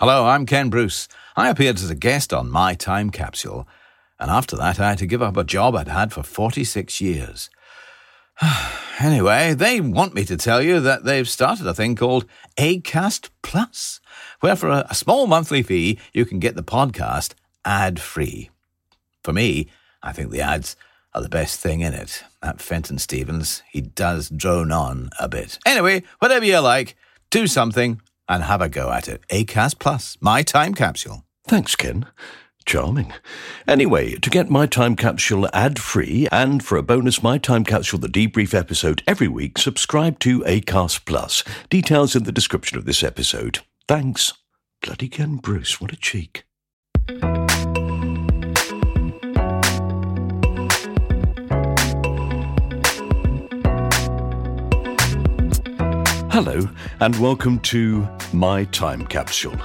Hello, I'm Ken Bruce. I appeared as a guest on My Time Capsule, and after that, I had to give up a job I'd had for 46 years. anyway, they want me to tell you that they've started a thing called ACAST Plus, where for a, small monthly fee, you can get the podcast ad free. For me, I think the ads are the best thing in it. That Fenton Stevens, he does drone on a bit. Anyway, whatever you like, do something and have a go at it. ACAST Plus, my time capsule. Thanks, Ken. Charming. Anyway, to get My Time Capsule ad free and for a bonus My Time Capsule The Debrief episode every week, subscribe to ACAST Plus. Details in the description of this episode. Thanks. Bloody Ken Bruce, what a cheek. Hello, and welcome to My Time Capsule.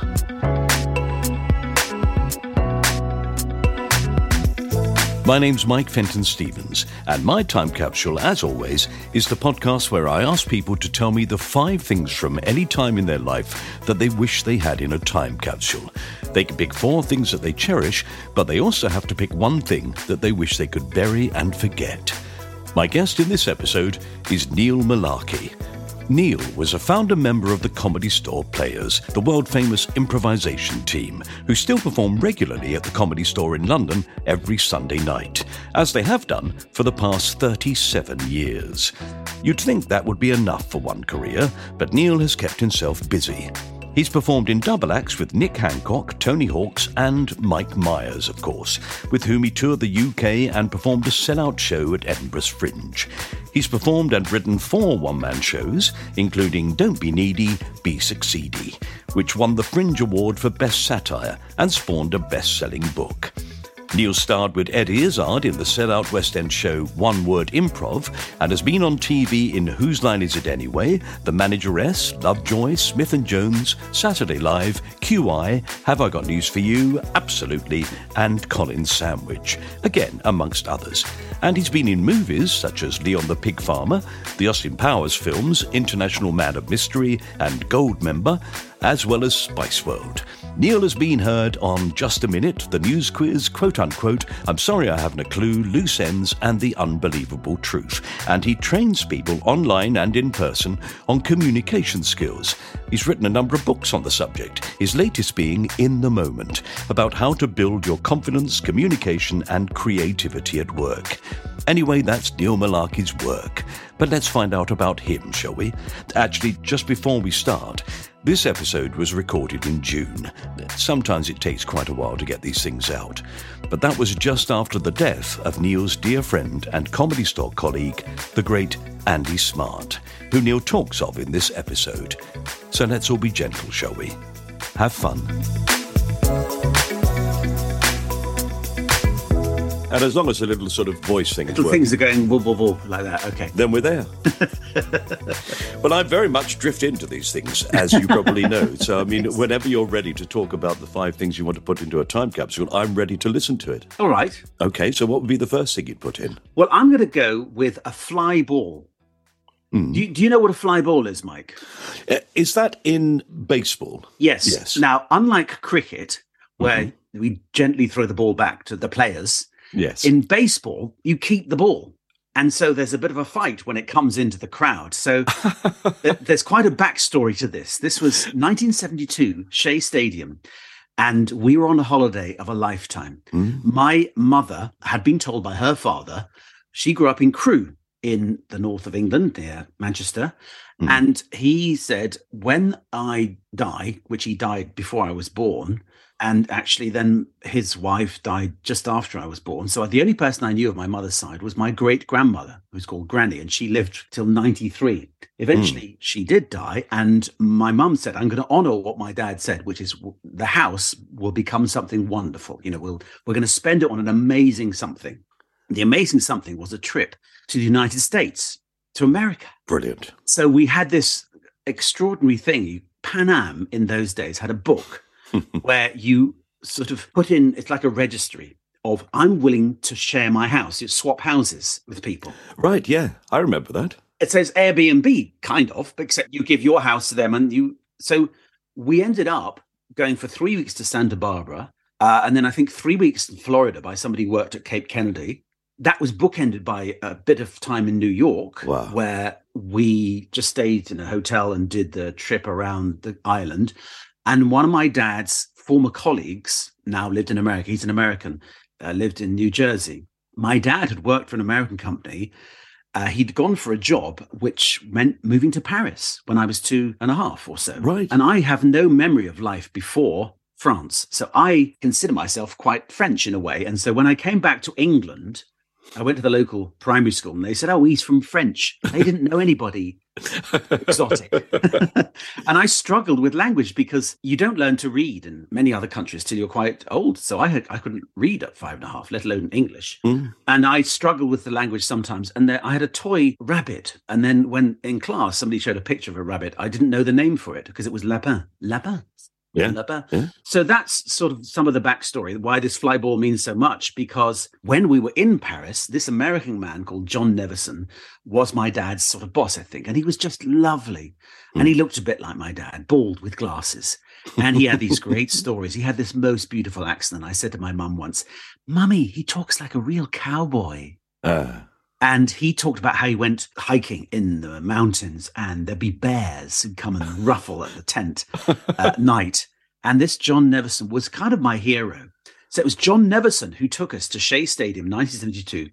My name's Mike Fenton Stevens, and My Time Capsule, as always, is the podcast where I ask people to tell me the five things from any time in their life that they wish they had in a time capsule. They can pick four things that they cherish, but they also have to pick one thing that they wish they could bury and forget. My guest in this episode is Neil Mullarkey. Neil was a founder member of the Comedy Store Players, the world famous improvisation team, who still perform regularly at the Comedy Store in London every Sunday night, as they have done for the past 37 years. You'd think that would be enough for one career, but Neil has kept himself busy. He's performed in double acts with Nick Hancock, Tony Hawks, and Mike Myers, of course, with whom he toured the UK and performed a sellout show at Edinburgh's Fringe. He's performed and written four one man shows, including Don't Be Needy, Be Succeedy, which won the Fringe Award for Best Satire and spawned a best selling book. Neil starred with Eddie Izzard in the sellout West End show One Word Improv and has been on TV in Whose Line Is It Anyway, The Manageress, Lovejoy, Smith and Jones, Saturday Live, QI, Have I Got News for You, Absolutely, and Colin's Sandwich, again amongst others. And he's been in movies such as Leon the Pig Farmer, the Austin Powers films International Man of Mystery and Goldmember, as well as Spice World. Neil has been heard on Just a Minute, the news quiz, quote unquote, I'm sorry I haven't a clue, loose ends, and the unbelievable truth. And he trains people online and in person on communication skills. He's written a number of books on the subject, his latest being In the Moment, about how to build your confidence, communication, and creativity at work. Anyway, that's Neil Mullarkey's work. But let's find out about him, shall we? Actually, just before we start, this episode was recorded in June. Sometimes it takes quite a while to get these things out. But that was just after the death of Neil's dear friend and comedy store colleague, the great Andy Smart, who Neil talks of in this episode. So let's all be gentle, shall we? Have fun. And as long as the little sort of voice thing is Little working, things are going woo woo woo like that. Okay. then we're there. well, I very much drift into these things, as you probably know. So, I mean, whenever you're ready to talk about the five things you want to put into a time capsule, I'm ready to listen to it. All right. Okay, so what would be the first thing you'd put in? Well, I'm going to go with a fly ball. Hmm. Do, you, do you know what a fly ball is, Mike? Uh, Is that in baseball? Yes. Yes. Mm-hmm. Now, unlike cricket, where we gently throw the ball back to the players, Yes. in baseball, you keep the ball. And so there's a bit of a fight when it comes into the crowd. So th- there's quite a backstory to this. This was 1972, Shea Stadium, and we were on a holiday of a lifetime. Mm. My mother had been told by her father, she grew up in Crewe in the north of England near Manchester. Mm. And he said, when I die, which he died before I was born, and actually then his wife died just after I was born. So the only person I knew of my mother's side was my great grandmother, who's called Granny, and she lived till 93. Eventually, hmm. she did die, and my mum said, "I'm going to honor what my dad said, which is the house will become something wonderful. You know, we'll we're going to spend it on an amazing something." The amazing something was a trip to the United States, to America. Brilliant. So we had this extraordinary thing. Pan Am in those days had a book where you sort of put in, it's like a registry of I'm willing to share my house. You swap houses with people. Right, yeah, I remember that. It says Airbnb, kind of, except you give your house to them and you. So we ended up going for three weeks to Santa Barbara, uh, and then I think three weeks in Florida by somebody who worked at Cape Kennedy. That was bookended by a bit of time in New York, Wow. where we just stayed in a hotel and did the trip around the island. And one of my dad's former colleagues now lived in America. He's an American, uh, lived in New Jersey. My dad had worked for an American company. Uh, he'd gone for a job which meant moving to Paris when I was two and a half or so. Right. And I have no memory of life before France. So I consider myself quite French in a way. And so when I came back to England, I went to the local primary school and they said, Oh, he's from French. They didn't know anybody exotic. and I struggled with language because you don't learn to read in many other countries till you're quite old. So I had, I couldn't read at five and a half, let alone English. Mm. And I struggled with the language sometimes. And there, I had a toy rabbit. And then when in class somebody showed a picture of a rabbit, I didn't know the name for it because it was lapin. Lapin. Yeah, Lapin. yeah. So that's sort of some of the backstory, why this fly ball means so much. Because when we were in Paris, this American man called John Neverson was my dad's sort of boss, I think. And he was just lovely. And he looked a bit like my dad, bald with glasses. And he had these great stories. He had this most beautiful accent. I said to my mum once, Mummy, he talks like a real cowboy. Uh, And he talked about how he went hiking in the mountains and there'd be bears who'd come and ruffle at the tent at night. And this John Neverson was kind of my hero. So it was John Neverson who took us to Shea Stadium in 1972.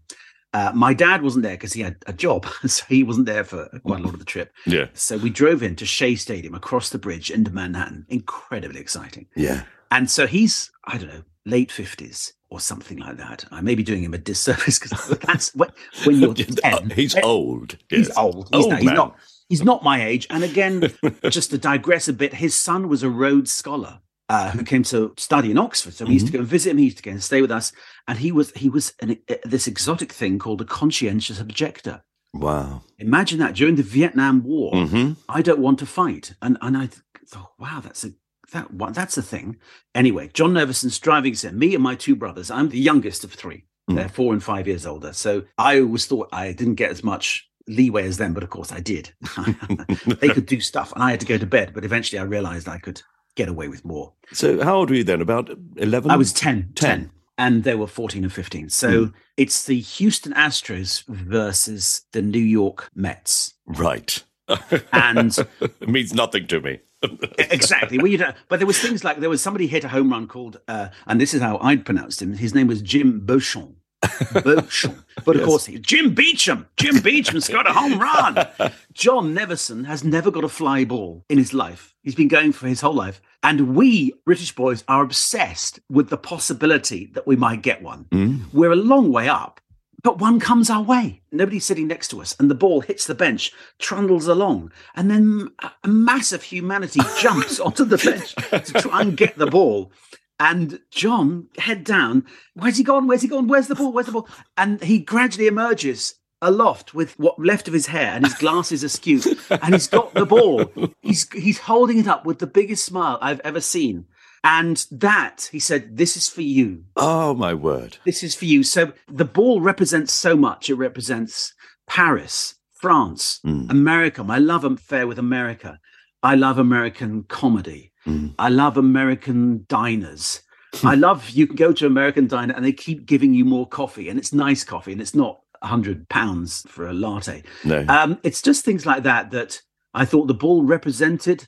Uh, my dad wasn't there because he had a job, so he wasn't there for quite a lot of the trip. yeah, So we drove into Shea Stadium across the bridge into Manhattan. Incredibly exciting. yeah. And so he's, I don't know, late 50s or something like that. I may be doing him a disservice because that's when, when you're 10. He's old. He's yes. old. He's, Old not, he's not. He's not my age. And again, just to digress a bit, his son was a Rhodes scholar uh, who came to study in Oxford. So we used to go and visit him. He used to go and stay with us. And he was he was an, uh, this exotic thing called a conscientious objector. Wow. Imagine that during the Vietnam War. hmm I don't want to fight. And and I thought, wow, that's a that what that's a thing. Anyway, John Neverson's driving in. Me and my two brothers. I'm the youngest of three. Mm. They're four and five years older. So I always thought I didn't get as much leeway as them, but of course I did. they could do stuff, and I had to go to bed. But eventually, I realized I could get away with more. So how old were you then? About 11? I was 10, 10. 10, and they were 14 and 15. So it's the Houston Astros versus the New York Mets. Right. And it means nothing to me. exactly. Well, you don't, but there was things like there was somebody hit a home run called, uh, and this is how I'd pronounced him. His name was Jim Beauchamp. Beauchamp. But of course, he, Jim Beecham. Jim Beecham's got a home run. John Neverson has never got a fly ball in his life. He's been going for his whole life. And we British boys are obsessed with the possibility that we might get one. Mm. We're a long way up, but one comes our way. Nobody's sitting next to us, and the ball hits the bench, trundles along, and then a, a mass of humanity jumps onto the bench to try and get the ball. And John, head down, where's he gone? Where's he gone? Where's the ball? Where's the ball? And he gradually emerges aloft with what left of his hair and his glasses askew, and he's got the ball. He's he's holding it up with the biggest smile I've ever seen. And that, he said, this is for you. Oh, my word. This is for you. So the ball represents so much. It represents Paris, France, Mm. America. I love affair with America. I love American comedy. Mm. I love American diners. I love you can go to American diner and they keep giving you more coffee and it's nice coffee and it's not a hundred pounds for a latte. No. Um, it's just things like that that I thought the ball represented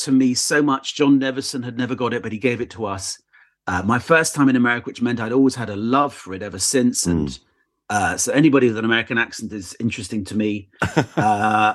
to me so much. John Neverson had never got it, but he gave it to us. Uh, my first time in America, which meant I'd always had a love for it ever since. And uh, so anybody with an American accent is interesting to me. Uh,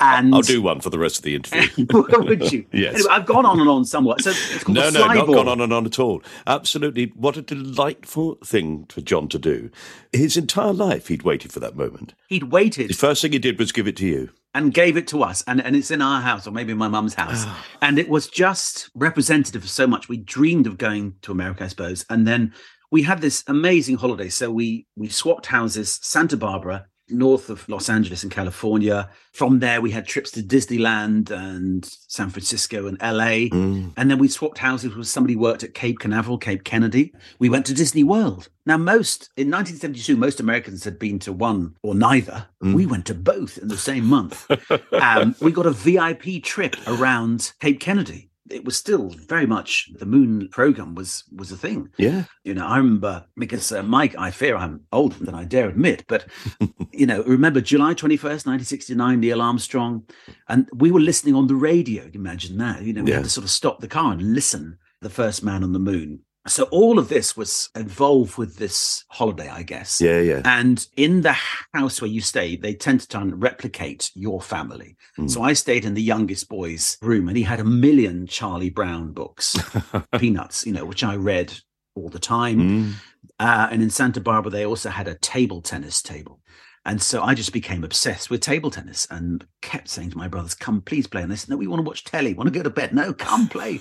and I'll do one for the rest of the interview. would you? Yes. Anyway, I've gone on and on somewhat. So it's No, no, not gone on and on at all. Absolutely. What a delightful thing for John to do. His entire life, he'd waited for that moment. He'd waited The first thing he did was give it to you. and gave it to us and, and it's in our house or maybe my mum's house Ah. and it was just representative of so much we dreamed of going to america i suppose and then we had this amazing holiday so we we swapped houses santa barbara north of los angeles in california from there we had trips to disneyland and san francisco and la Mm. and then we swapped houses with somebody who worked at Cape Canaveral, Cape Kennedy. We went to Disney World. Now, most in 1972, most Americans had been to one or neither. We went to both in the same month. um, we got a VIP trip around Cape Kennedy. It was still very much the moon program was was a thing. Yeah. You know, I remember because uh, Mike, I fear I'm older than I dare admit, but you know, remember July 21st, 1969, Neil Armstrong, and we were listening on the radio. Imagine that. You know, we Yeah. had to sort of stop the car and listen. The first man on the moon. So all of this was involved with this holiday, I guess. Yeah, yeah. And in the house where you stay, they tend to try and replicate your family. Mm. So I stayed in the youngest boy's room, and he had a million Charlie Brown books, Peanuts, you know, which I read all the time. Mm. Uh, and in Santa Barbara, they also had a table tennis table. And so I just became obsessed with table tennis and kept saying to my brothers, come, please play. And they said, no, we want to watch telly, want to go to bed. No, come play.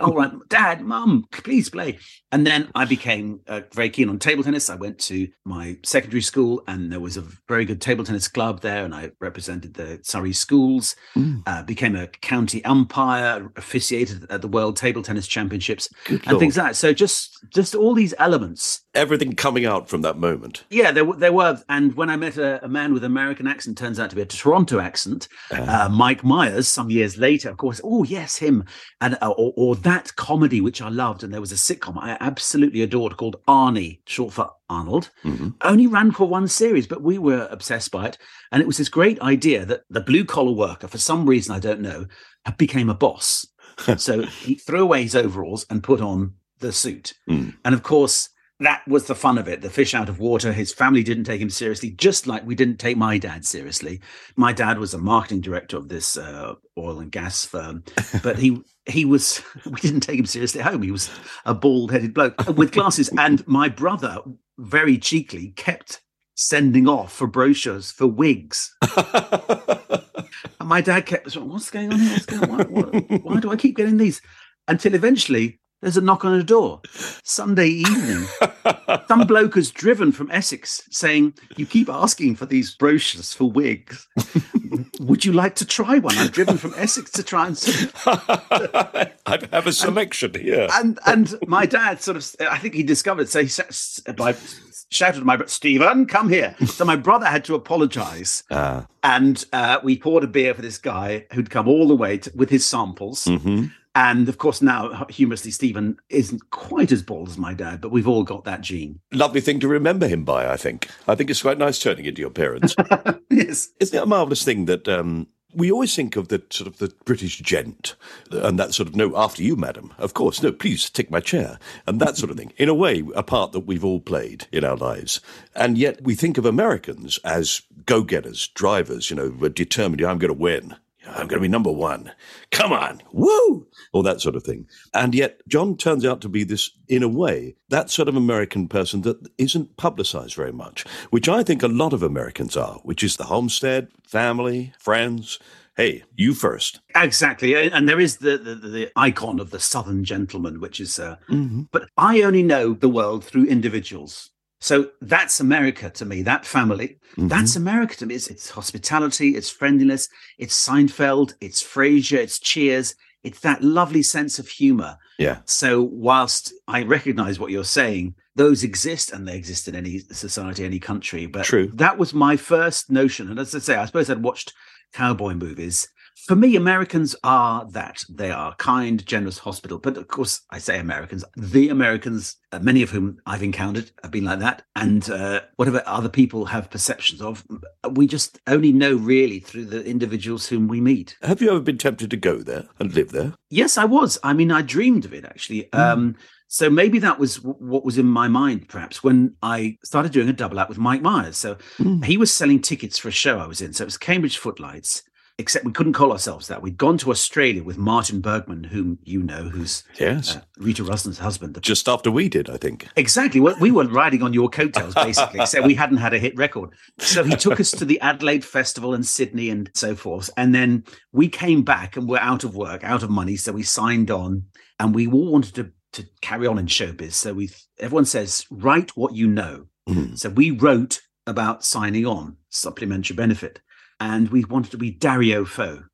All right, dad, mum, please play. And then I became uh, very keen on table tennis. I went to my secondary school and there was a very good table tennis club there. And I represented the Surrey schools, Mm. uh, became a county umpire, officiated at the World Table Tennis Championships Good and things like that. So just, just all these elements Everything coming out from that moment. yeah, there, there were. And when I met a, a man with American accent, turns out to be a Toronto accent, uh, Mike Myers, some years later, of course, oh, yes, him. And uh, or, or that comedy, which I loved. And there was a sitcom I absolutely adored called Arnie, short for Arnold. Mhm. Only ran for one series, but we were obsessed by it. And it was this great idea that the blue collar worker, for some reason I don't know, became a boss. so he threw away his overalls and put on the suit. Mm. And of course, that was the fun of it. The fish out of water. His family didn't take him seriously, just like we didn't take my dad seriously. My dad was a marketing director of this uh, oil and gas firm, but he he was we didn't take him seriously at home. He was a bald headed bloke with glasses. And my brother, very cheekily, kept sending off for brochures for wigs. And my dad kept "What's going on here? What's going on? What, what, why do I keep getting these?" Until eventually, there's a knock on the door. Sunday evening, some bloke has driven from Essex saying, "You keep asking for these brochures for wigs. Would you like to try one? I've driven from Essex to try and." see." I have a selection here. And and my dad sort of, I think he discovered. So he by, shouted to my brother, "Stephen, come here!" So my brother had to apologise. Ah, and uh, we poured a beer for this guy who'd come all the way to, with his samples. mhm. And of course, now humorously, Stephen isn't quite as bald as my dad, but we've all got that gene. Lovely thing to remember him by, I think. I think it's quite nice turning into your parents. yes, Isn't it a marvellous thing that um, we always think of the sort of the British gent and that sort of, no, after you, madam. Of course, no, please take my chair and that sort of thing. In a way, a part that we've all played in our lives. And yet we think of Americans as go getters, drivers, you know, determined, I'm going to win. I'm going to be number one. Come on. Woo! All that sort of thing. And yet, John turns out to be this, in a way, that sort of American person that isn't publicized very much, which I think a lot of Americans are, which is the homestead, family, friends. Hey, you first. exactly. And there is the, the the icon of the Southern gentleman, which is. Uh, Mm-hmm. but I only know the world through individuals. So that's America to me. That family, Mm-hmm. that's America to me. It's, it's hospitality, it's friendliness, it's Seinfeld, it's Frasier, it's Cheers. It's that lovely sense of humor. Yeah. So whilst I recognize what you're saying, those exist and they exist in any society, any country. But True. that was my first notion. And as I say, I suppose I'd watched cowboy movies. For me, Americans are that. They are kind, generous, hospital. But of course, I say Americans. The Americans, uh, many of whom I've encountered, have been like that. And uh, whatever other people have perceptions of, we just only know really through the individuals whom we meet. Have you ever been tempted to go there and live there? Yes, I was. I mean, I dreamed of it actually. Um, so maybe that was w- what was in my mind, perhaps, when I started doing a double act with Mike Myers. So he was selling tickets for a show I was in. So it was Cambridge Footlights, except we couldn't call ourselves that. We'd gone to Australia with Martin Bergman, whom you know, who's Yes. uh, Rita Rudner's husband. Just after we did, I think. Exactly. Well, we were riding on your coattails, basically, except we hadn't had a hit record. So he took us to the Adelaide Festival in Sydney and so forth. And then we came back and we're out of work, out of money. So we signed on and we all wanted to, to carry on in showbiz. So we, everyone says, write what you know. Mhm. So we wrote about signing on, supplementary benefit. And we wanted to be Dario Fo,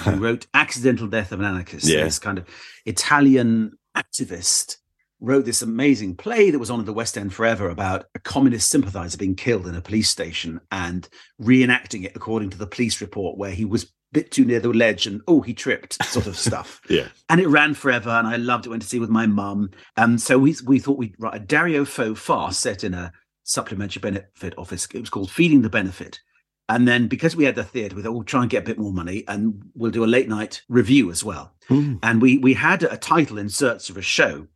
who wrote Accidental Death of an Anarchist. Yeah. This kind of Italian activist wrote this amazing play that was on at the West End forever about a communist sympathizer being killed in a police station and reenacting it according to the police report where he was bit too near the ledge and oh he tripped sort of stuff. Yeah. And it ran forever and i loved it went to see it with my mum. And so we we thought we'd write a dario fo farce set in a supplementary benefit office. It was called feeding the benefit and then because we had the theatre we thought we'll try and get a bit more money and we'll do a late night review as well Mm. and we we had a title in search of a show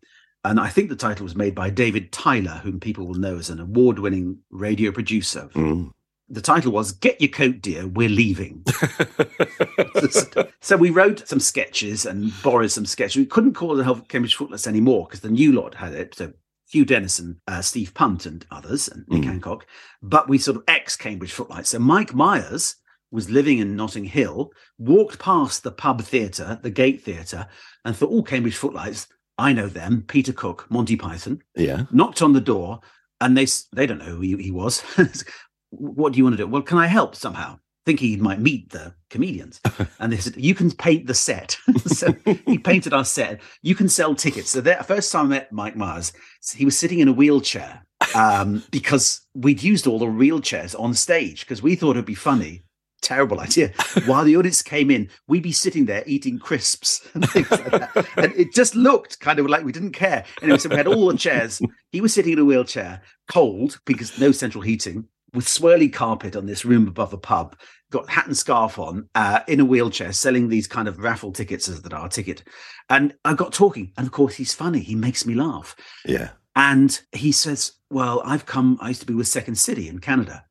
and i think the title was made by david tyler whom people will know as an award-winning radio producer Mm. the title was Get Your Coat, Dear, We're Leaving. so we wrote some sketches and borrowed some sketches. We couldn't call it the Hell Cambridge Footlights anymore because the new lot had it. So Hugh Dennison, uh, Steve Punt, and others, and Nick Mm. Hancock. But we sort of ex Cambridge Footlights. So Mike Myers was living in Notting Hill, walked past the pub theatre, the Gate Theatre, and thought, "All Cambridge Footlights, I know them, Peter Cook, Monty Python yeah knocked on the door and they they don't know who he, he was what do you want to do well can i help somehow thinking he might meet the comedians. And they said you can paint the set. So he painted our set. You can sell tickets. So the first time i met mike myers he was sitting in a wheelchair um, because we'd used all the wheelchairs on stage because we thought it'd be funny. Terrible idea. While the audience came in we'd be sitting there eating crisps and things like that. And it just looked kind of like we didn't care. Anyway so we had all the chairs. He was sitting in a wheelchair, cold because no central heating, with swirly carpet on this room above a pub, got hat and scarf on, uh, in a wheelchair, selling these kind of raffle tickets as that our ticket. And I got talking, and of course he's funny. He makes me laugh. yeah And he says, Well, I've come, I used to be with Second City in Canada.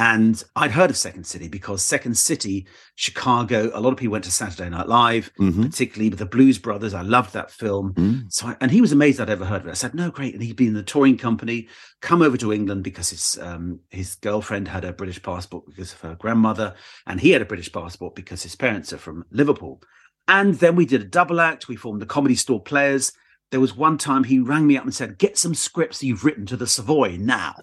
And I'd heard of Second City because Second City, Chicago, a lot of people went to Saturday Night Live, Mhm. particularly with the Blues Brothers. I loved that film. Mm. So, I, and he was amazed I'd ever heard of it. I said, "No, great." And he'd been in the touring company, come over to England because his um, his girlfriend had a British passport because of her grandmother, and he had a British passport because his parents are from Liverpool. And then we did a double act. We formed the Comedy Store Players. There was one time he rang me up and said, "Get some scripts you've written to the Savoy now."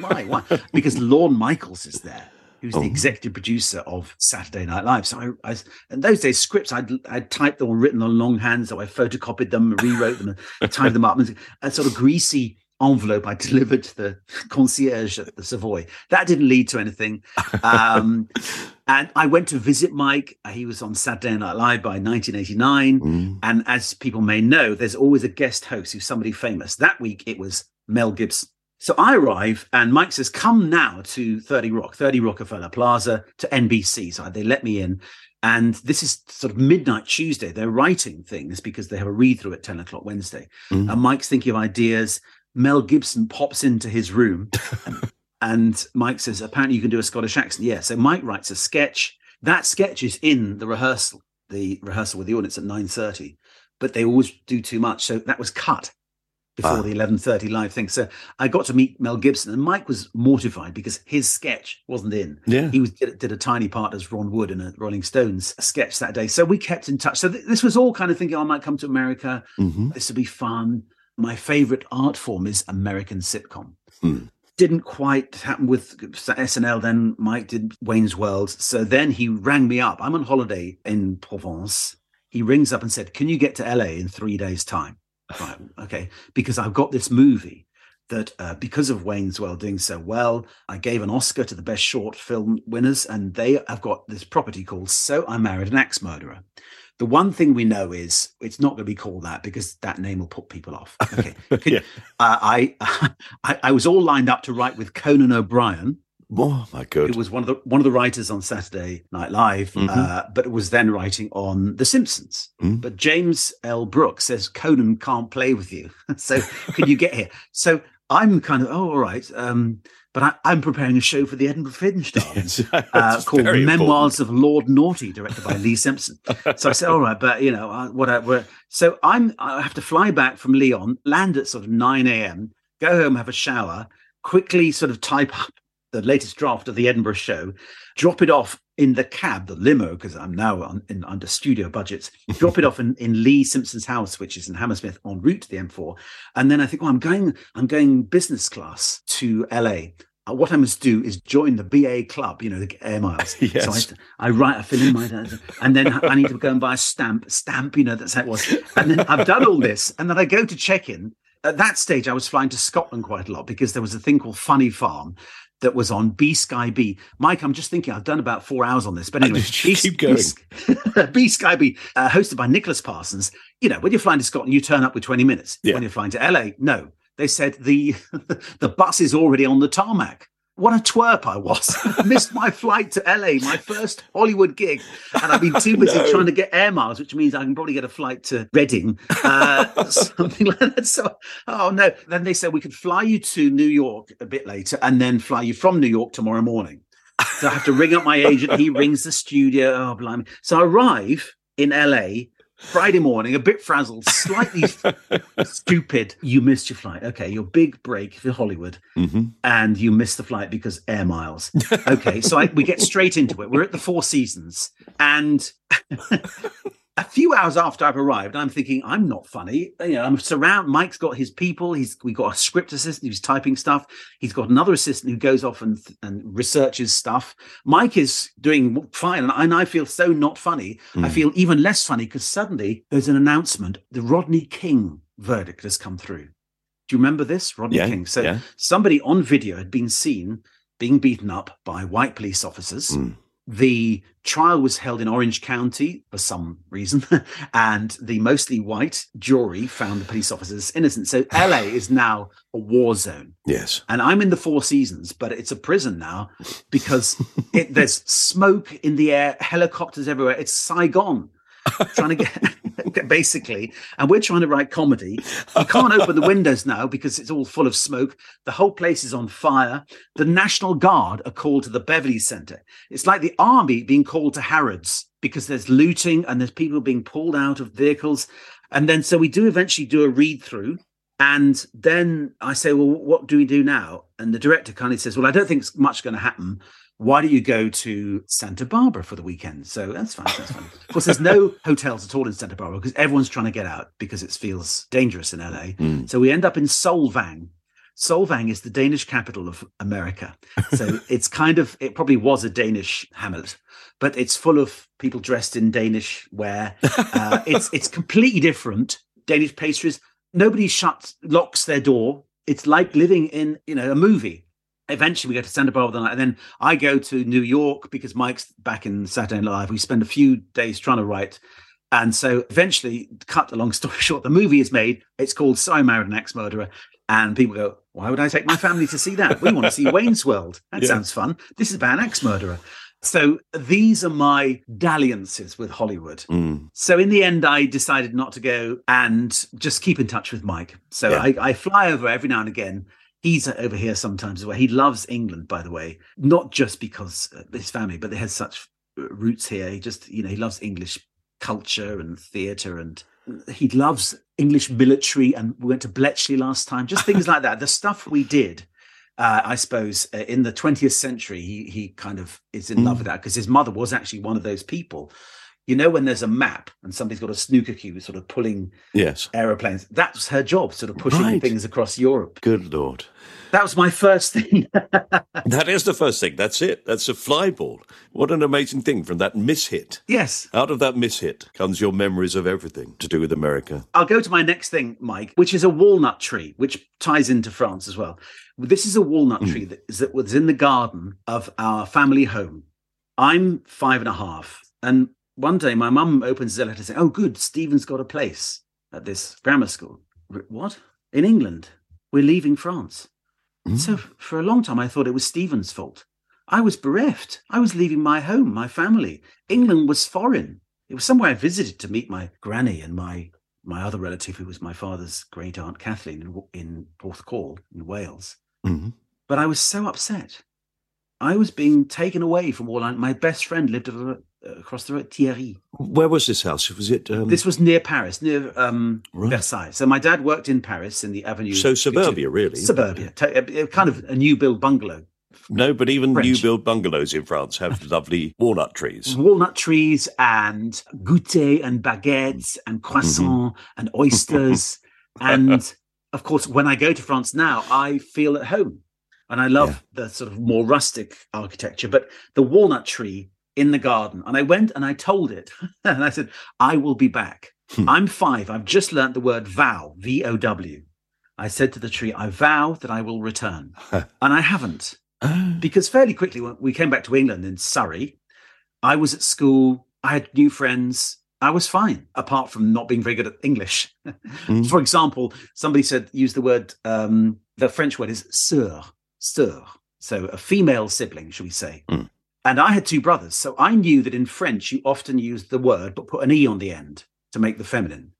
Why? Why? Because Lorne Michaels is there. Who's Oh. the executive producer of Saturday Night Live? So I, I in those days, scripts I'd I'd typed them or written on longhand, so I photocopied them, rewrote them, and tied them up. And a sort of greasy envelope I delivered to the concierge at the Savoy. That didn't lead to anything. Um, and I went to visit Mike. He was on Saturday Night Live by 1989. Mm. And as people may know, there's always a guest host who's somebody famous. That week it was Mel Gibson. So I arrive and Mike says, Come now to 30 Rock, 30 Rockefeller Plaza to NBC. So they let me in. And this is sort of midnight Tuesday. They're writing things because they have a read through at 10 o'clock Wednesday. Mm. And Mike's thinking of ideas. Mel Gibson pops into his room and Mike says, Apparently you can do a Scottish accent. Yeah. So Mike writes a sketch. That sketch is in the rehearsal, the rehearsal with the audience at 9.30, but they always do too much. So that was cut before Ah. the 11.30 live thing. So I got to meet Mel Gibson and Mike was mortified because his sketch wasn't in. Yeah. He was did, did a tiny part as Ron Wood in a Rolling Stones sketch that day. So we kept in touch. So th- this was all kind of thinking I might come to America. hmm This would be fun. My favorite art form is American sitcom. Hmm. Didn't quite happen with SNL. Then Mike did Wayne's World. So then he rang me up. I'm on holiday in Provence. He rings up and said, Can you get to LA in three days' time? Right. Okay. Because I've got this movie that, uh, because of Wayne's World doing so well, I gave an Oscar to the best short film winners, and they have got this property called So I Married an Axe Murderer. The one thing we know is it's not going to be called that because that name will put people off. Okay. Yeah. uh, I, I I was all lined up to write with Conan O'Brien, Oh my god. was one of the one of the writers on Saturday Night Live, Mhm. uh, but was then writing on The Simpsons. Mm. But James L. Brooks says Conan can't play with you, so can you get here? So I'm kind of oh all right, um, but I, I'm preparing a show for the Edinburgh Fringe Stars. Uh, called Memoirs of Lord Naughty, directed by Lee Simpson. So I said, "All right, but you know, uh, whatever." So I'm I have to fly back from Lyon, land at sort of nine a.m., go home, have a shower, quickly sort of type up the latest draft of the Edinburgh show, drop it off in the cab, the limo, because I'm now on, in, under studio budgets. Drop it off in, in Lee Simpson's house, which is in Hammersmith, en route to the M4. And then I think, oh, I'm going, I'm going business class to LA. Uh, what I must do is join the BA club, you know, the air miles. Yes. So I, I write, I fill in my, and then I need to go and buy a stamp, stamp, you know, that's how it was. And then I've done all this, and then I go to check in. At that stage, I was flying to Scotland quite a lot because there was a thing called Funny Farm. that was on B Sky B. Mike, I'm just thinking I've done about four hours on this, but anyway, B, keep going. B, B Sky B, uh, hosted by Nicholas Parsons. You know, when you're flying to Scotland, you turn up with 20 minutes. Yeah. When you're flying to LA, no. They said the the bus is already on the tarmac. What a twerp I was. Missed my flight to LA, my first Hollywood gig. And I've been too busy No. trying to get air miles, which means I can probably get a flight to Reading, uh, something like that. So, oh no. Then they said we could fly you to New York a bit later and then fly you from New York tomorrow morning. So I have to ring up my agent. He rings the studio. Oh, blimey. So I arrive in LA Friday morning, a bit frazzled, slightly stupid. You missed your flight. Okay, your big break for Hollywood hmm and you missed the flight because air miles. Okay, so I, we get straight into it. We're at the Four Seasons, and a few hours after I've arrived, I'm thinking I'm not funny. You know, I'm surrounded. Mike's got his people. He's we got a script assistant who's typing stuff. He's got another assistant who goes off and and researches stuff. Mike is doing fine, and I, and I feel so not funny. I Mm. feel even less funny because suddenly there's an announcement: the Rodney King verdict has come through. Do you remember this, Rodney Yeah, King? So yeah. somebody on video had been seen being beaten up by white police officers. Mm. The trial was held in Orange County for some reason, and the mostly white jury found the police officers innocent. So LA is now a war zone. Yes. And I'm in the Four Seasons, but it's a prison now because it, there's smoke in the air, helicopters everywhere. It's Saigon. trying to get basically, and we're trying to write comedy. You can't open the windows now because it's all full of smoke. The whole place is on fire. The National Guard are called to the Beverly Center. It's like the army being called to Harrods because there's looting and there's people being pulled out of vehicles. And then so we do eventually do a read through. And then I say, well, what do we do now? And the director kind of says, well, I don't think it's much going to happen. Why don't you go to Santa Barbara for the weekend? So that's fine. That's fine. of course, there's no hotels at all in Santa Barbara because everyone's trying to get out because it feels dangerous in LA. Mm. So we end up in Solvang. Solvang is the Danish capital of America. So it's kind of, it probably was a Danish Hamlet, but it's full of people dressed in Danish wear. Uh, it's it's completely different. Danish pastries. Nobody shuts locks their door. It's like living in you know a movie. Eventually, we go to Santa Barbara the night, and then I go to New York because Mike's back in Saturday Night Live. We spend a few days trying to write, and so eventually, cut a long story short, the movie is made. It's called "So I Married an Axe Murderer," and people go, "Why would I take my family to see that? We want to see Wayne's World. That Yeah. sounds fun. This is about an ex murderer." So these are my dalliances with Hollywood. Mm. So in the end, I decided not to go and just keep in touch with Mike. So Yeah. I, I fly over every now and again. He's over here sometimes as well. He loves England, by the way, not just because his family, but they have such uh, roots here. He just, you know, he loves English culture and theatre, and he loves English military. And we went to Bletchley last time. Just things like that. The stuff we did. Uh, I suppose uh, in the 20th century, he he kind of is in love Mm. with that because his mother was actually one of those people you know when there's a map and somebody's got a snooker cue sort of pulling Yes. aeroplanes that's her job sort of pushing Right. things across europe Good Lord. that was my first thing That is the first thing. That's it. That's a fly ball. What an amazing thing from that mishit. yes Out of that mishit comes your memories of everything to do with America. i'll go to my next thing mike which is a walnut tree which ties into france as well this is a walnut Mm. tree that is that was in the garden of our family home i'm five and a half and one day my mum opens the letter saying oh good stephen's got a place at this grammar school what in england we're leaving france Mm. So for a long time, I thought it was Stephen's fault. I was bereft. I was leaving my home, my family. England was foreign. It was somewhere I visited to meet my granny and my my other relative, who was my father's great aunt Kathleen in, in Porthcawl in Wales. Mhm. But I was so upset. I was being taken away from all I, my best friend lived across the road, Thierry. Where was this house? Was it um, This was near Paris, near um, Right. Versailles. So my dad worked in Paris in the Avenue. so suburbia, really? Suburbia, a- a kind of a new build bungalow. No, but even French. new build bungalows in France have lovely walnut trees. walnut trees and goûter and baguettes and croissant and oysters. and of course, when I go to France now, I feel at home. And I love the sort of more rustic architecture, but the walnut tree in the garden. And I went and I told it, and I said, I will be back. Hmm. I'm five. I've just learnt the word vow, V O W. I said to the tree, I vow that I will return. and I haven't. Oh. because fairly quickly when we came back to England in Surrey, I was at school, I had new friends, I was fine, apart from not being very good at English. Mm. For example, somebody said use the word um, the French word is sœur, sœur, so a female sibling, should we say? Mm. And I had two brothers, so I knew that in French you often use the word but put an e on the end to make the feminine.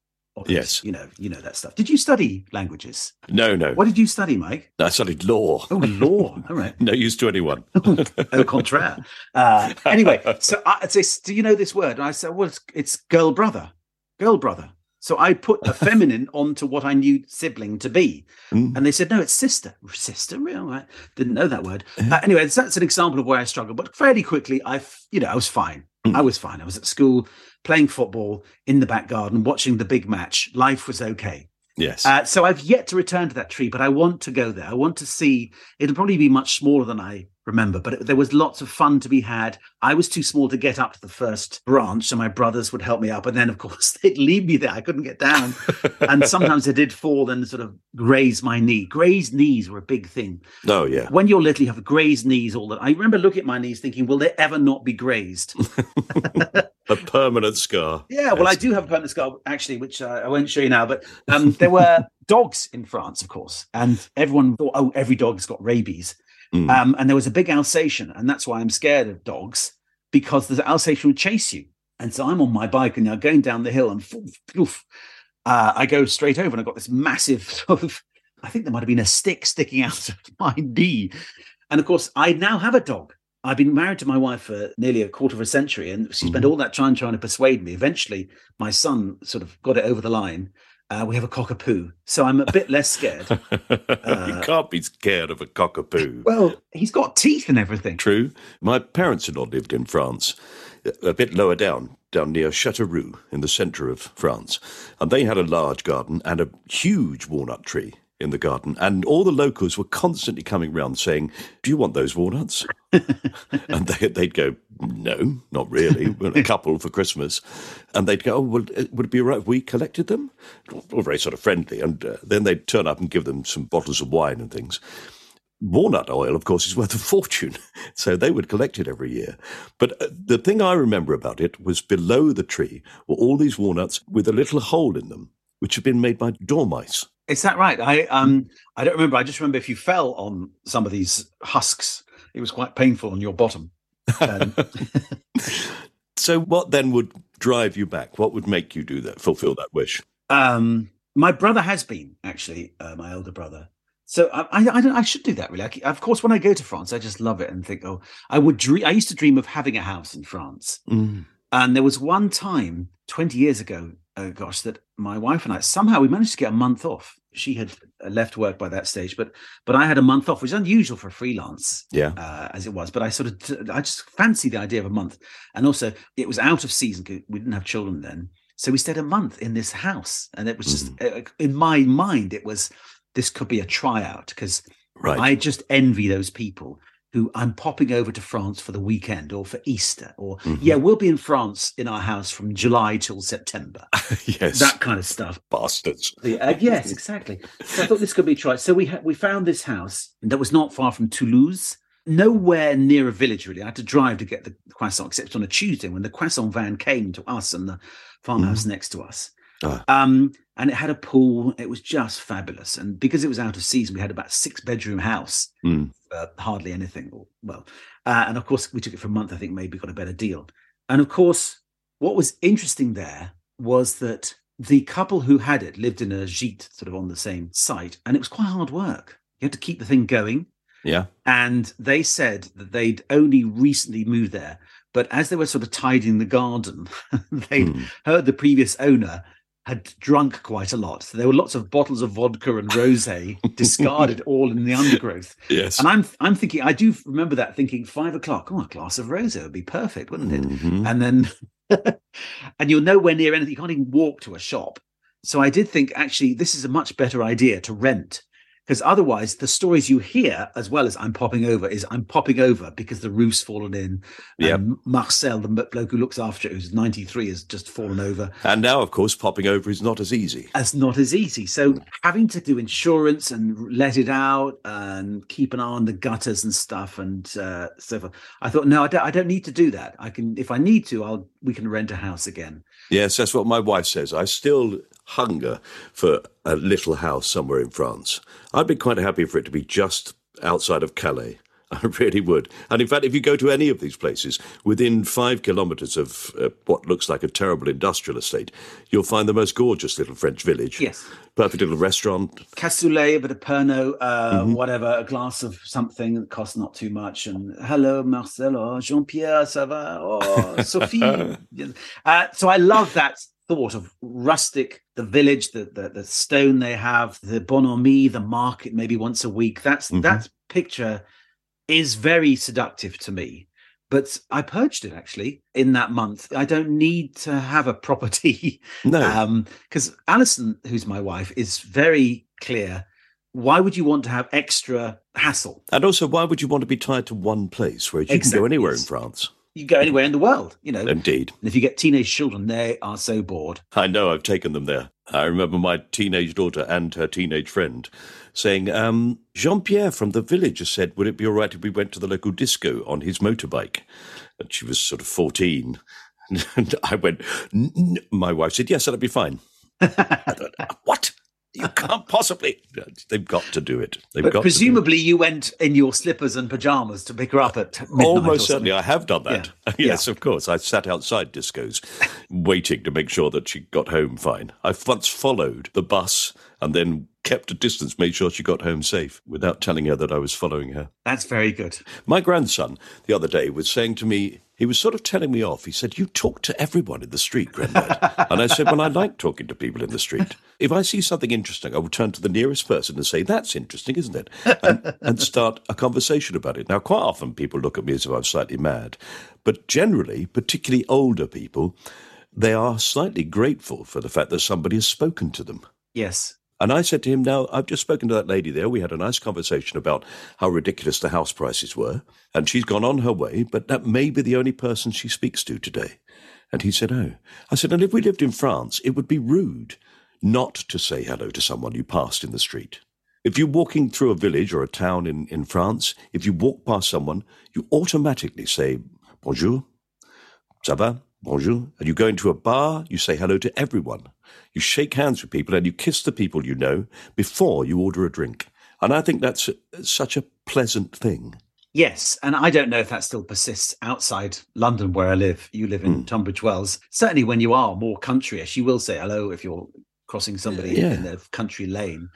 Yes. you know, you know that stuff. Did you study languages? No, no. What did you study, Mike? I studied law. Oh, law. All right. No use to anyone. au contraire. Uh, anyway, so I, say, do you know this word? And I said, well, it's, it's girl brother, girl brother. So I put a feminine onto what I knew sibling to be. Mm. And they said, no, it's sister. Sister, real? I didn't know that word. Uh, anyway, that's, that's an example of where I struggled. But fairly quickly, I, you know, I was fine. Mm. I was fine. I was at school playing football in the back garden, watching the big match. Life was okay. Yes. Uh, so I've yet to return to that tree, but I want to go there. I want to see. It'll probably be much smaller than I remember, but it, there was lots of fun to be had. I was too small to get up to the first branch, so my brothers would help me up, and then of course they'd leave me there. I couldn't get down, and sometimes I did fall and sort of graze my knee. Grazed knees were a big thing. oh, yeah. When you're little, you have grazed knees all that. I remember looking at my knees, thinking, "Will they ever not be grazed?" A permanent scar. Yeah, well, I do have a permanent scar actually, which uh, I won't show you now. But um, there were dogs in France, of course, and everyone thought, "Oh, every dog's got rabies." Mm. Um, and there was a big Alsatian, and that's why I'm scared of dogs because the Alsatian would chase you. And so I'm on my bike and I'm going down the hill, and uh, I go straight over, and I've got this massive sort of, I think there might have been a stick sticking out of my knee. And of course, I now have a dog. I've been married to my wife for nearly a quarter of a century, and she spent Mhm. all that time trying to persuade me. Eventually, my son sort of got it over the line. Uh, we have a cockapoo, so I'm a bit less scared. you can't be scared of a cockapoo. Uh, well, he's got teeth and everything. True. My parents-in-law lived in France, a bit lower down, down near Châteauroux in the centre of France, and they had a large garden and a huge walnut tree in the garden, and all the locals were constantly coming round saying, "Do you want those walnuts?" and they, they'd go, "No, not really. A couple for Christmas," and they'd go, "Oh, well, uh, would it be right if we collected them?" All very sort of friendly, and uh, then they'd turn up and give them some bottles of wine and things walnut oil, of course, is worth a fortune. So they would collect it every year. But uh, the thing I remember about it was below the tree were all these walnuts with a little hole in them, which had been made by dormice. Is that right? I um I don't remember. I just remember if you fell on some of these husks, it was quite painful on your bottom. Um, So what then would drive you back? What would make you do that, fulfill that wish? um, my brother has been actually uh, my elder brother. So I, I, I, don't, I should do that really. I, of course, when I go to France, I just love it and think, oh, I would dream. I used to dream of having a house in France. Mm. And there was one time, 20 years ago, oh gosh, that my wife and I somehow we managed to get a month off. She had uh, left work by that stage, but but I had a month off, which is unusual for a freelance Yeah. uh, as it was. But I sort of I just fancied the idea of a month, and also it was out of season. We didn't have children then, so we stayed a month in this house, and it was just uh, in my mind it was this could be a tryout because Right. I just envy those people who I'm popping over to France for the weekend or for Easter or Mhm. yeah, we'll be in France in our house from July till September. yes. That kind of stuff. Bastards. The- uh, yes, exactly. So I thought this could be tried. So we ha- we found this house that was not far from Toulouse, nowhere near a village really. I had to drive to get the croissant, except on a Tuesday when the croissant van came to us and the farmhouse next to us. Ah. Um, and it had a pool. It was just fabulous. And because it was out of season, we had about a six bedroom house Mm. for hardly anything. Well, uh, and of course, we took it for a month. I think maybe got a better deal. And of course, what was interesting there was that the couple who had it lived in a gîte sort of on the same site, and it was quite hard work. You had to keep the thing going. Yeah. And they said that they'd only recently moved there, but as they were sort of tidying the garden, they'd Mm. heard the previous owner had drunk quite a lot. So there were lots of bottles of vodka and rosé discarded all in the undergrowth. Yes. And I'm I'm thinking, I do remember that thinking five o'clock, oh, a glass of rosé would be perfect, wouldn't it? Mhm. And then and you're nowhere near anything, you can't even walk to a shop. So I did think actually this is a much better idea to rent because otherwise the stories you hear as well as i'm popping over is i'm popping over because the roof's fallen in. Yeah marcel the bloke who looks after it who's 93 has just fallen over. And now, of course, popping over is not as easy. it's not as easy. So having to do insurance and let it out and keep an eye on the gutters and stuff and uh, so forth i thought no I don't, I don't need to do that. I can if i need to i'll we can rent a house again. Yes, that's what my wife says. I still hunger for a little house somewhere in France. I'd be quite happy for it to be just outside of Calais. I really would. And in fact, if you go to any of these places, within five kilometres of uh, what looks like a terrible industrial estate, you'll find the most gorgeous little French village. Yes. Perfect little restaurant. cassoulet, but a bit of Pernod, uh, Mm-hmm. whatever, a glass of something that costs not too much. And hello, Marcelo, Jean Pierre, ça va? Oh, Sophie. uh, so I love that thought of rustic, the village, the, the the stone they have, the bonhomie, the market, maybe once a week. That's Mhm. that picture is very seductive to me. But I purged it actually in that month. I don't need to have a property No. because Alison, who's my wife, is very clear. Why would you want to have extra hassle? and also, why would you want to be tied to one place where you can go anywhere in. France? You go anywhere in the world, you know. Indeed. And if you get teenage children, they are so bored. I know, I've taken them there. I remember my teenage daughter and her teenage friend saying, um, Jean Pierre from the village has said, Would it be all right if we went to the local disco on his motorbike? And she was sort of 14. And I went, "N- n-" My wife said, Yes, that'd be fine. I thought, what? You can't possibly. They've got to do it. They've But got presumably, you went in your slippers and pajamas to pick her up at midnight. Almost certainly. I have done that. Yeah. yes, of course. I sat outside discos, waiting to make sure that she got home fine. I once followed the bus and then kept a distance, made sure she got home safe, without telling her that I was following her. That's very good. My grandson the other day was saying to me, he was sort of telling me off. He said, "You talk to everyone in the street, Granddad." and I said, "Well, I like talking to people in the street. If I see something interesting, I will turn to the nearest person and say, "That's interesting, isn't it?" and, and start a conversation about it. Now, quite often people look at me as if I'm slightly mad, but generally, particularly older people, they are slightly grateful for the fact that somebody has spoken to them. Yes. And I said to him, Now, I've just spoken to that lady there. We had a nice conversation about how ridiculous the house prices were. And she's gone on her way, but that may be the only person she speaks to today. And he said, Oh. I said, And if we lived in France, it would be rude not to say hello to someone you passed in the street. If you're walking through a village or a town in, in France, if you walk past someone, you automatically say, Bonjour, ça va, bonjour. And you go into a bar, you say hello to everyone. You shake hands with people and you kiss the people you know before you order a drink. And I think that's such a pleasant thing. Yes, and I don't know if that still persists outside London where I live. You live in Hmm. Tunbridge Wells. Certainly, when you are more countryish, you will say hello if you're crossing somebody Yeah. in the country lane.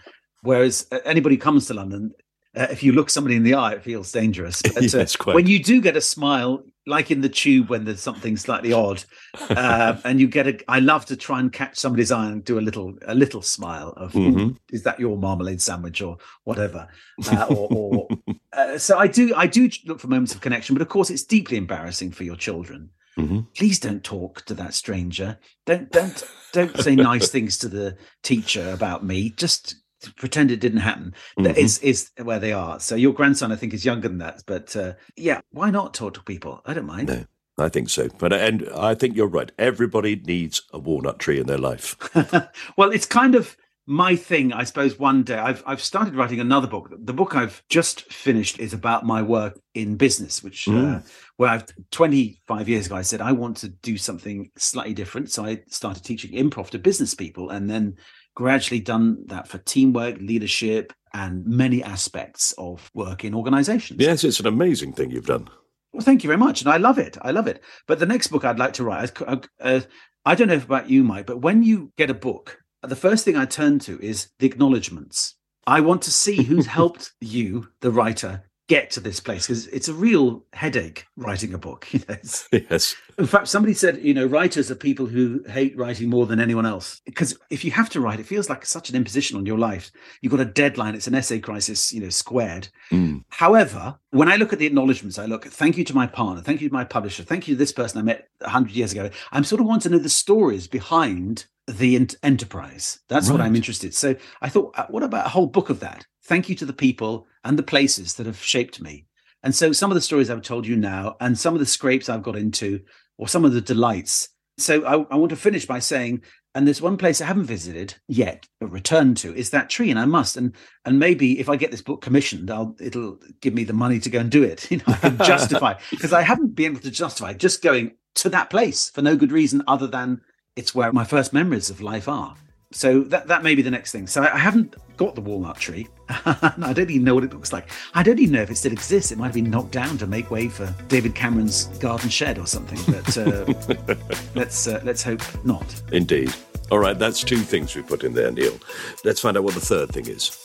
Whereas uh, anybody who comes to London, uh, if you look somebody in the eye, it feels dangerous. But, uh, Yes, when you do get a smile, like in the tube when there's something slightly odd, uh, and you get a, I love to try and catch somebody's eye and do a little, a little smile of, "Ooh, Mhm. is that your marmalade sandwich or whatever? Uh, or, or uh, so I do, I do look for moments of connection, but of course it's deeply embarrassing for your children. Mhm. Please don't talk to that stranger. Don't, don't, don't say nice things to the teacher about me. Just pretend it didn't happen. Mhm. is is where they are. So your grandson, I think, is younger than that. But uh, yeah, why not talk to people? I don't mind. No. I think so. But and I think you're right. Everybody needs a walnut tree in their life. well, it's kind of my thing, I suppose. One day, I've I've started writing another book. The book I've just finished is about my work in business, which uh, Mm. where I've 25 years ago I said I want to do something slightly different. So I started teaching improv to business people, and then gradually done that for teamwork, leadership, and many aspects of work in organizations. Yes, it's an amazing thing you've done. Well, thank you very much, and I love it. I love it. But the next book I'd like to write, I, uh, I don't know about you, Mike, but when you get a book, the first thing I turn to is the acknowledgements. I want to see who's helped you, the writer, get to this place because it's a real headache writing a book. You know, Yes. in fact, somebody said, you know, writers are people who hate writing more than anyone else. Because if you have to write, it feels like such an imposition on your life. You've got a deadline. It's an essay crisis, you know, squared. Mm. However, when I look at the acknowledgements, I look, thank you to my partner, thank you to my publisher, thank you to this person I met 100 years ago. I'm sort of want to know the stories behind the ent- enterprise. That's what I'm interested. So I thought, uh, what about a whole book of that? Thank you to the people and the places that have shaped me. And so some of the stories I've told you now, and some of the scrapes I've got into, or some of the delights. So I, I want to finish by saying, and there's one place I haven't visited yet, but returned to, is that tree, and I must. And and maybe if I get this book commissioned, I'll it'll give me the money to go and do it. You know, I can justify because I haven't been able to justify just going to that place for no good reason other than it's where my first memories of life are. So that that may be the next thing. So I I haven't got the walnut tree. I don't even know what it looks like. I don't even know if it still exists. It might have been knocked down to make way for David Cameron's garden shed or something. But uh, let's uh, let's hope not. Indeed. All right, that's two things we put in there, Neil. Let's find out what the third thing is.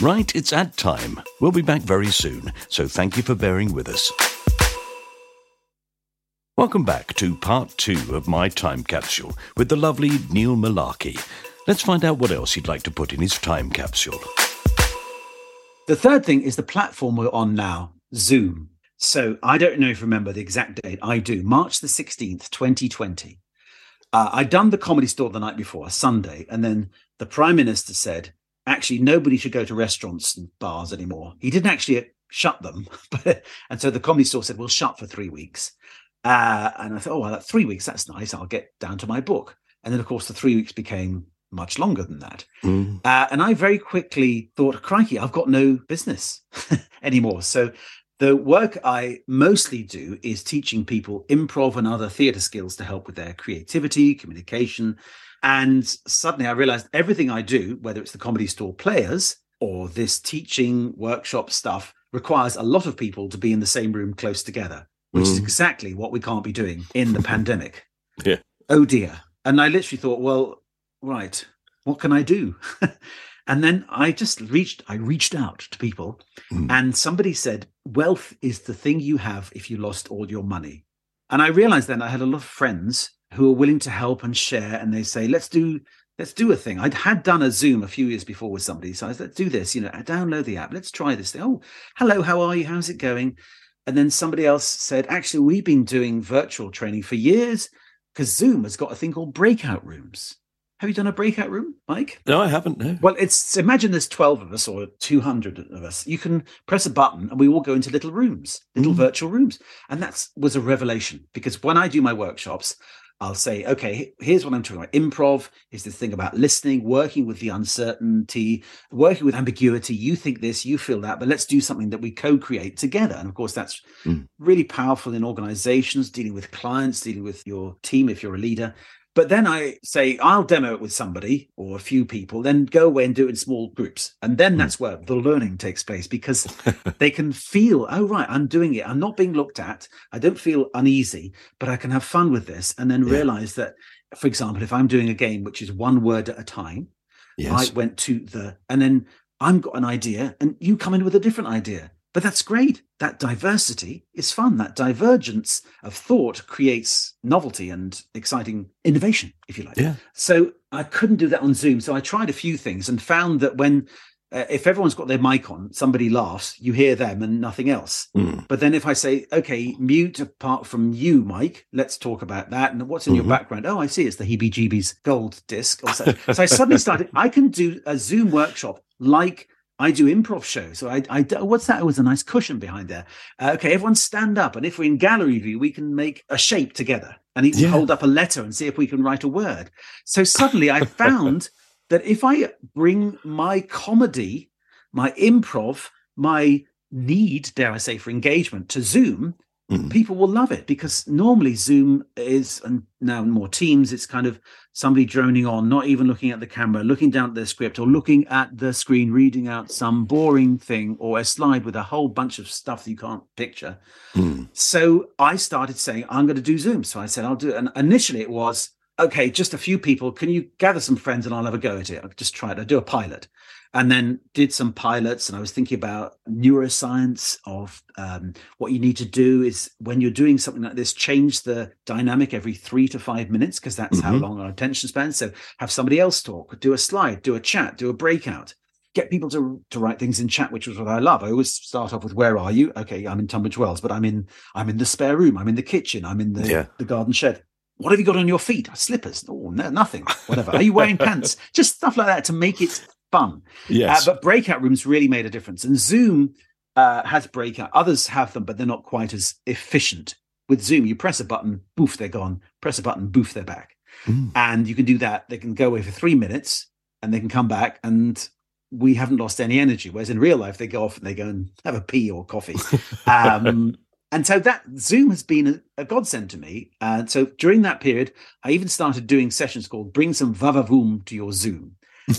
Right, it's ad time. We'll be back very soon, so thank you for bearing with us. Welcome back to part two of my time capsule with the lovely Neil Mullarkey. Let's find out what else he'd like to put in his time capsule. The third thing is the platform we're on now, Zoom. So I don't know if you remember the exact date. I do. March the 16th, 2020. Uh, I'd done the comedy store the night before, a Sunday, and then the Prime Minister said, actually, nobody should go to restaurants and bars anymore. He didn't actually shut them. But, and so the comedy store said, we'll shut for three weeks. Uh, and I thought, oh, well, that three weeks, that's nice. I'll get down to my book. And then, of course, the three weeks became much longer than that. Mm. Uh, and I very quickly thought, crikey, I've got no business anymore. So the work I mostly do is teaching people improv and other theatre skills to help with their creativity, communication. And suddenly I realized everything I do, whether it's the comedy store players or this teaching workshop stuff, requires a lot of people to be in the same room close together, which is Mm. exactly what we can't be doing in the pandemic. Yeah. Oh dear. And I literally thought, well, right, what can I do? and then I just reached, I reached out to people Mm. and somebody said, wealth is the thing you have if you lost all your money. And I realized then I had a lot of friends who were willing to help and share. And they say, let's do, let's do a thing. I'd had done a Zoom a few years before with somebody. So I said, let's do this, you know, download the app. Let's try this thing. Oh, hello, how are you? How's it going? And then somebody else said, actually, we've been doing virtual training for years because Zoom has got a thing called breakout rooms. Have you done a breakout room, Mike? No, I haven't, no. Well, it's imagine there's 12 of us or 200 of us. You can press a button and we all go into little rooms, little Mm. virtual rooms. And that was a revelation because when I do my workshops, I'll say, okay, here's what I'm talking about. Improv is this thing about listening, working with the uncertainty, working with ambiguity. You think this, you feel that, but let's do something that we co create together. And of course, that's Mm. really powerful in organizations, dealing with clients, dealing with your team if you're a leader. But then I say, I'll demo it with somebody or a few people, then go away and do it in small groups. And then Mm. that's where the learning takes place because they can feel, oh, right, I'm doing it. I'm not being looked at. I don't feel uneasy, but I can have fun with this. And then Yeah. realize that, for example, if I'm doing a game which is one word at a time, Yes. I went to the, and then I've got an idea and you come in with a different idea. But that's great. That diversity is fun. That divergence of thought creates novelty and exciting innovation, if you like. Yeah. So I couldn't do that on Zoom. So I tried a few things and found that when, uh, if everyone's got their mic on, somebody laughs, you hear them and nothing else. Mm. But then if I say, okay, mute apart from you, Mike, let's talk about that. And what's in your Mhm. background? Oh, I see. It's the Heebie Jeebies gold disc. So I suddenly started, I can do a Zoom workshop like I do improv shows. So I, I what's that? It was a nice cushion behind there. Uh, okay, everyone stand up. And if we're in gallery view, we can make a shape together and even Yeah. hold up a letter and see if we can write a word. So suddenly I found that if I bring my comedy, my improv, my need, dare I say, for engagement to Zoom, Mm. people will love it because normally Zoom is, and now more Teams, it's kind of somebody droning on, not even looking at the camera, looking down at their script or looking at the screen, reading out some boring thing or a slide with a whole bunch of stuff that you can't picture. Mm. So I started saying, I'm going to do Zoom. So I said, I'll do it. And initially it was, okay, just a few people. Can you gather some friends and I'll have a go at it? I'll just try it. I'll do a pilot. And then did some pilots. And I was thinking about neuroscience of um, what you need to do is when you're doing something like this, change the dynamic every three to five minutes, because that's how Mhm. long our attention span. So have somebody else talk, do a slide, do a chat, do a breakout get people to to write things in chat, which was what I love. I always start off with "Where are you?" Okay, I'm in Tunbridge Wells, but I'm in I'm in the spare room. I'm in the kitchen. I'm in the Yeah. the garden shed. What have you got on your feet? Slippers? Oh, no, nothing. Whatever. Are you wearing pants? Just stuff like that to make it fun. Yes. Uh, but breakout rooms really made a difference. And Zoom uh, has breakout. Others have them, but they're not quite as efficient. With Zoom, you press a button, boof, they're gone. Press a button, boof, they're back. Mm. And you can do that. They can go away for three minutes and they can come back and we haven't lost any energy. Whereas in real life, they go off and they go and have a pee or coffee. Um, and so that Zoom has been a, a godsend to me. And so during that period, I even started doing sessions called Bring Some Vavavoom to Your Zoom,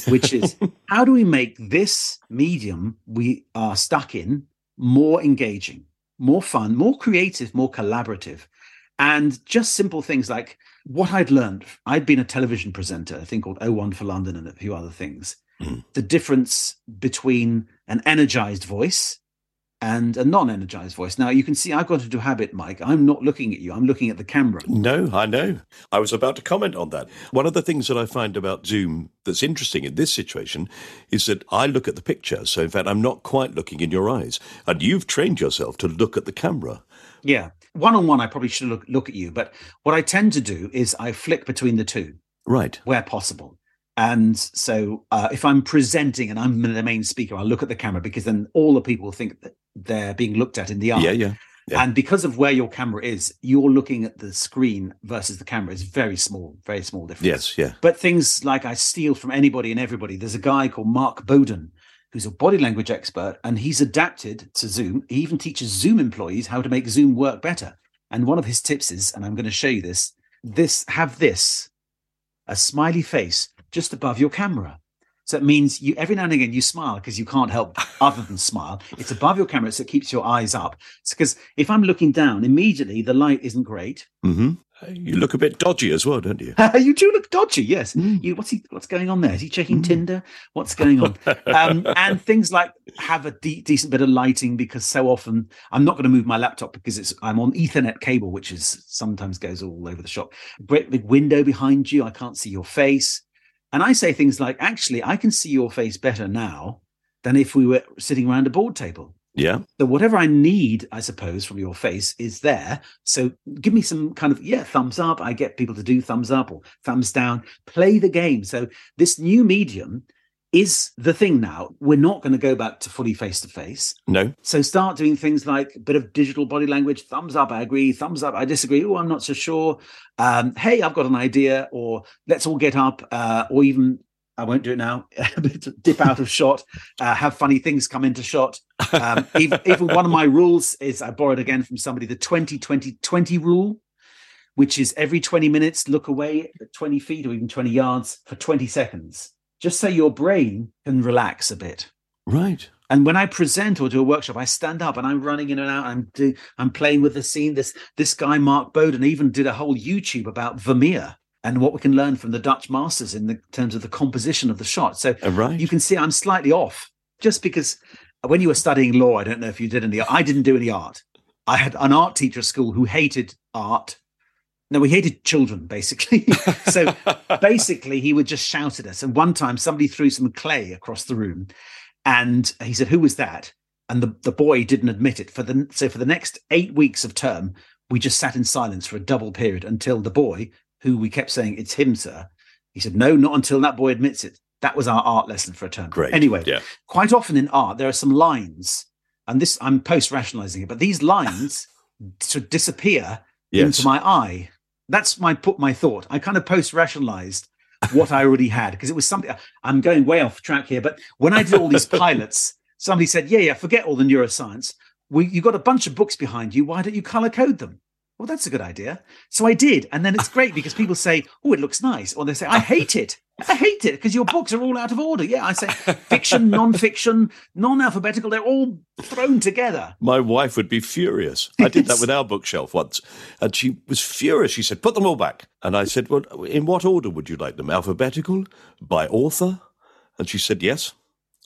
which is how do we make this medium we are stuck in more engaging, more fun, more creative, more collaborative? And just simple things like what I'd learned. I'd been a television presenter, a thing called O1 for London and a few other things. Mm. The difference between an energized voice and a non-energized voice. Now you can see I've got into habit, Mike. I'm not looking at you. I'm looking at the camera. No, I know. I was about to comment on that. One of the things that I find about Zoom that's interesting in this situation is that I look at the picture. So, in fact, I'm not quite looking in your eyes. And you've trained yourself to look at the camera. Yeah. One on one, I probably should look, look at you. But what I tend to do is I flick between the two Right. where possible. And so uh, if I'm presenting and I'm the main speaker, I'll look at the camera because then all the people think that they're being looked at in the eye. Yeah, yeah. Yeah. And because of where your camera is, you're looking at the screen versus the camera is very small, very small difference. Yes, yeah. But things like I steal from anybody and everybody. There's a guy called Mark Bowden who's a body language expert and he's adapted to Zoom. He even teaches Zoom employees how to make Zoom work better. And one of his tips is, and I'm going to show you this, this have this, a smiley face just above your camera. So it means you every now and again you smile because you can't help other than smile. It's above your camera, so it keeps your eyes up. because if I'm looking down, immediately the light isn't great. hmm You look a bit dodgy as well, don't you? you do look dodgy, yes. Mm. You what's he what's going on there? Is he checking Mm. Tinder? What's going on? um, and things like have a de- decent bit of lighting because so often I'm not going to move my laptop because it's I'm on Ethernet cable, which is sometimes goes all over the shop. Great big window behind you, I can't see your face. And I say things like, actually, I can see your face better now than if we were sitting around a board table. Yeah. So whatever I need, I suppose, from your face is there. So give me some kind of yeah, thumbs up. I get people to do thumbs up or thumbs down. Play the game. So this new medium is the thing now. We're not going to go back to fully face to face. No. So start doing things like a bit of digital body language. Thumbs up, I agree. Thumbs up, I disagree. Oh, I'm not so sure. Um, hey, I've got an idea. Or let's all get up. Uh, or even I won't do it now. dip out of shot. Uh, have funny things come into shot. Um, even, even one of my rules is I borrowed again from somebody the 20 20 20 rule, which is every 20 minutes, look away at 20 feet or even 20 yards for 20 seconds, just so your brain can relax a bit. Right. And when I present or do a workshop, I stand up and I'm running in and out. I'm do, I'm playing with the scene. This this guy Mark Bowden even did a whole YouTube about Vermeer and what we can learn from the Dutch masters in the terms of the composition of the shot. So Uh, right. you can see I'm slightly off just because when you were studying law, I don't know if you did any. I didn't do any art. I had an art teacher at school who hated art. No, we hated children basically. so basically, he would just shout at us. And one time, somebody threw some clay across the room, and he said, "Who was that?" And the the boy didn't admit it. For the so for the next eight weeks of term, we just sat in silence for a double period until the boy, who we kept saying, "It's him, sir," he said, "No, not until that boy admits it." That was our art lesson for a term. Great. Anyway, Yeah. quite often in art there are some lines, and this I'm post rationalizing it, but these lines sort of disappear Yes. into my eye. That's my put my thought. I kind of post rationalized what I already had because it was something. I'm going way off track here, but when I did all these pilots, somebody said, "Yeah, yeah, forget all the neuroscience. We, you got a bunch of books behind you. Why don't you color code them?" Well, that's a good idea. So I did, and then it's great because people say, "Oh, it looks nice," or they say, "I hate it." I hate it because your books are all out of order. Yeah, I say fiction, non-fiction, non-alphabetical. They're all thrown together. My wife would be furious. I did that with our bookshelf once, and she was furious. She said, "Put them all back." And I said, "Well, in what order would you like them? Alphabetical, by author?" And she said, "Yes."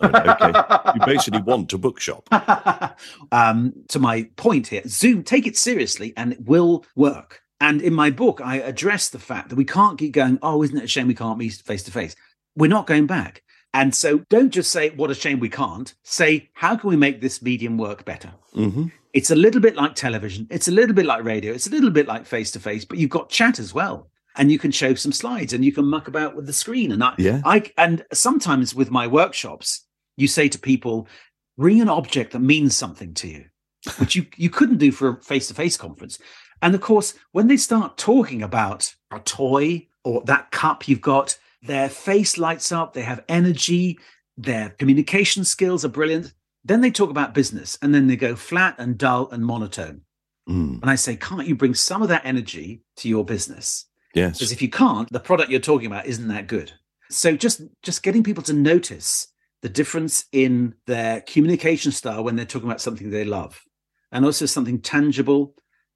Went, okay, you basically want a bookshop. um, to my point here, Zoom, take it seriously and it will work. And in my book, I address the fact that we can't keep going, oh, isn't it a shame we can't meet face to face? We're not going back. And so don't just say, what a shame we can't. Say, how can we make this medium work better? hmm It's a little bit like television. It's a little bit like radio. It's a little bit like face to face, but you've got chat as well. And you can show some slides and you can muck about with the screen. And I, Yeah. I and sometimes with my workshops, you say to people, bring an object that means something to you, which you, you couldn't do for a face to face conference. And of course, when they start talking about a toy or that cup you've got, their face lights up, they have energy, their communication skills are brilliant. Then they talk about business and then they go flat and dull and monotone. Mm, And I say, can't you bring some of that energy to your business? yes. Because if you can't, the product you're talking about isn't that good. So just just getting people to notice the difference in their communication style when they're talking about something they love, and also something tangible.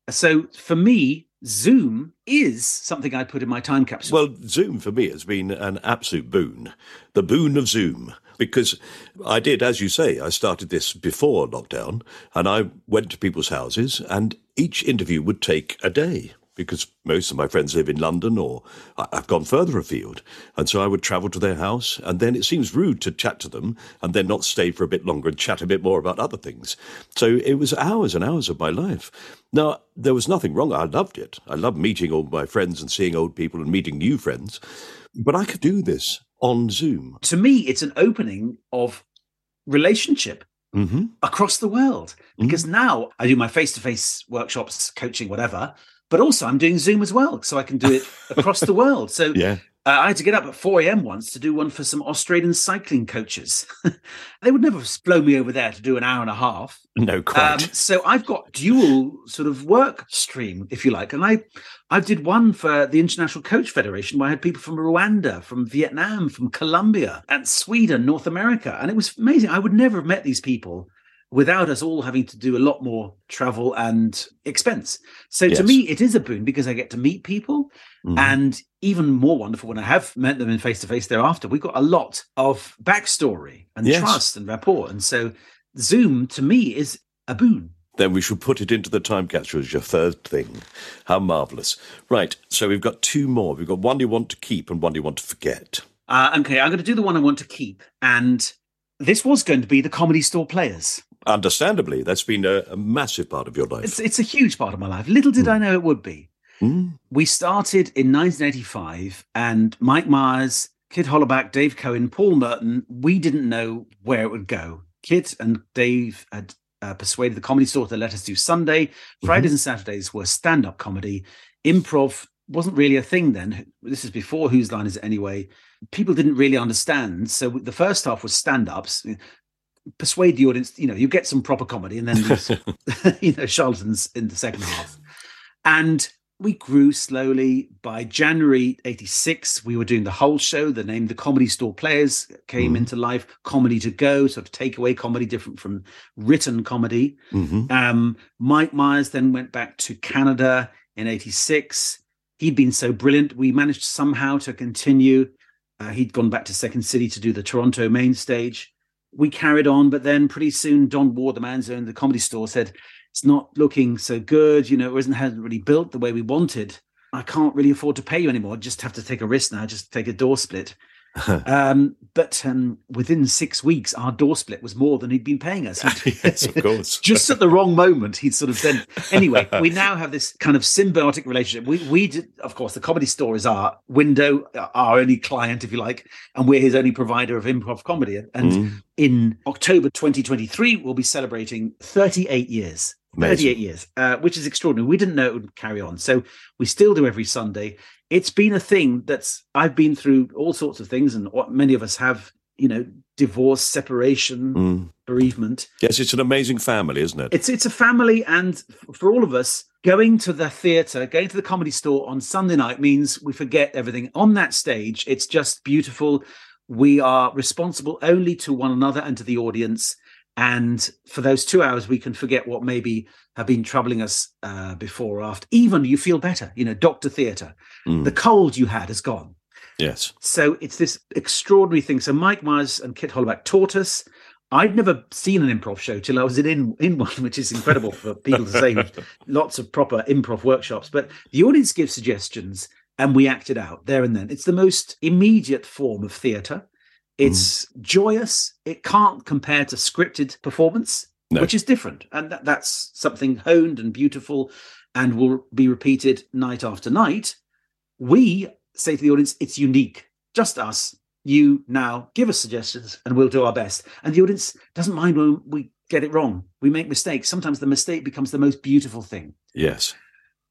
So for me, Zoom is something I put in my time capsule. Well, Zoom for me has been an absolute boon. The boon of Zoom. Because I did, as you say, I started this before lockdown and I went to people's houses and each interview would take a day because most of my friends live in London or I've gone further afield. And so I would travel to their house and then it seems rude to chat to them and then not stay for a bit longer and chat a bit more about other things. So it was hours and hours of my life. Now, there was nothing wrong. I loved it. I loved meeting all my friends and seeing old people and meeting new friends. But I could do this on Zoom. to me, it's an opening of relationship hmm across the world because now I do my face to face workshops, coaching, whatever. But also, I'm doing Zoom as well, so I can do it across the world. So Yeah. Uh, I had to get up at 4 a.m. once to do one for some Australian cycling coaches. they would never have flown me over there to do an hour and a half. No, quite. Um, so I've got dual sort of work stream, if you like. And I I did one for the International Coach Federation where I had people from Rwanda, from Vietnam, from Colombia, and Sweden, North America. And it was amazing. I would never have met these people without us all having to do a lot more travel and expense. So to me, it is a boon because I get to meet people. Mhm. And even more wonderful when I have met them in face to face thereafter, we've got a lot of backstory and Yes. trust and rapport. And so Zoom to me is a boon. then we should put it into the time capsule as your third thing. How marvellous. Right, so we've got two more. We've got one you want to keep and one you want to forget. Uh, okay, I'm going to do the one I want to keep. And this was going to be the comedy store players. Understandably, that's been a, a massive part of your life. It's, it's a huge part of my life. Little did I know it would be. Mm, We started in 1985, and Mike Myers, Kit Hollerbach, Dave Cohen, Paul Merton, we didn't know where it would go. Kit and Dave had uh, persuaded the comedy store to let us do Sunday. Fridays and Saturdays were stand up comedy. Improv wasn't really a thing then. This is before Whose Line Is It Anyway? People didn't really understand. So the first half was stand ups. Persuade the audience, you know, you get some proper comedy and then these, you know, charlatans in the second half. And we grew slowly. By January 86, we were doing the whole show. The name The Comedy Store Players came Mhm. into life. Comedy to go, sort of takeaway comedy, different from written comedy. mhm. Um, Mike Myers then went back to Canada in 86. He'd been so brilliant. We managed somehow to continue. Uh, he'd gone back to Second City to do the Toronto main stage. We carried on, but then pretty soon, Don Ward, the man who owned the comedy store, said, It's not looking so good. You know, it isn't, hasn't really built the way we wanted. I can't really afford to pay you anymore. I Just have to take a risk now, just take a door split. um, but um, within six weeks, our door split was more than he'd been paying us. yes, of course. just at the wrong moment he'd sort of said. Anyway we now have this kind of symbiotic relationship. We we did of course the comedy store is our window our only client if you like and we're his only provider of improv comedy. And Mm, in october 2023 we'll be celebrating 38 years. Amazing. 38 years uh, which is extraordinary. We didn't know it would carry on. So we still do every sunday it's been a thing that's i've been through all sorts of things and what many of us have you know divorce separation mm. bereavement Yes, it's an amazing family, isn't it? it's it's a family, and for all of us, going to the theatre, going to the comedy store on Sunday night means we forget everything on that stage. It's just beautiful. We are responsible only to one another and to the audience. And for those two hours, we can forget what maybe have been troubling us uh, before or after. Even you feel better, you know, Doctor Theatre. Mm, The cold you had is gone. yes. So it's this extraordinary thing. So Mike Myers and Kit Hollerbach taught us. I'd never seen an improv show till I was in in, in one, which is incredible for people to say. Lots of proper improv workshops, but the audience gives suggestions and we act it out there and then. It's the most immediate form of theatre. It's mm. joyous. It can't compare to scripted performance. No. which is different. And that, that's something honed and beautiful and will be repeated night after night. We say to the audience, it's unique, just us. You now give us suggestions and we'll do our best. And the audience doesn't mind when we get it wrong. We make mistakes. Sometimes the mistake becomes the most beautiful thing. Yes.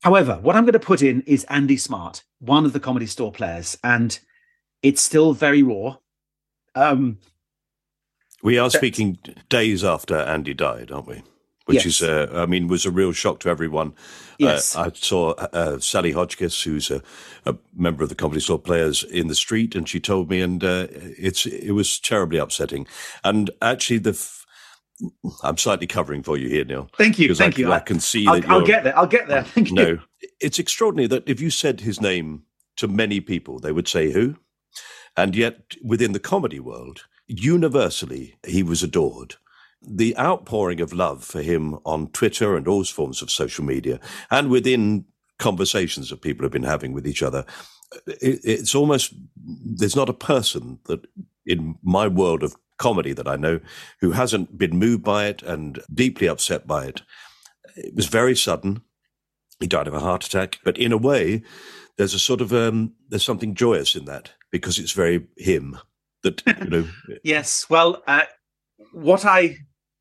However, what I'm going to put in is Andy Smart, one of the comedy store players, and it's still very raw. Um, We are speaking days after Andy died, aren't we? Which Yes. is, uh, I mean, was a real shock to everyone. Yes. Uh, I saw uh, Sally Hodgkiss, who's a, a member of the Comedy Store Players, in the street, and she told me, and uh, it's it was terribly upsetting. And actually, the f- I'm slightly covering for you here, Neil. thank you, thank I, you. I can see I'll, that I'll get there. I'll get there. Thank you. no, it's extraordinary that if you said his name to many people, they would say who, and yet within the comedy world, universally he was adored. The outpouring of love for him on Twitter and all forms of social media, and within conversations that people have been having with each other, it, it's almost there's not a person that in my world of comedy that I know who hasn't been moved by it and deeply upset by it. It was very sudden. He died of a heart attack, but in a way, there's a sort of um, there's something joyous in that because it's very him that you know. Yes. Well, uh, what I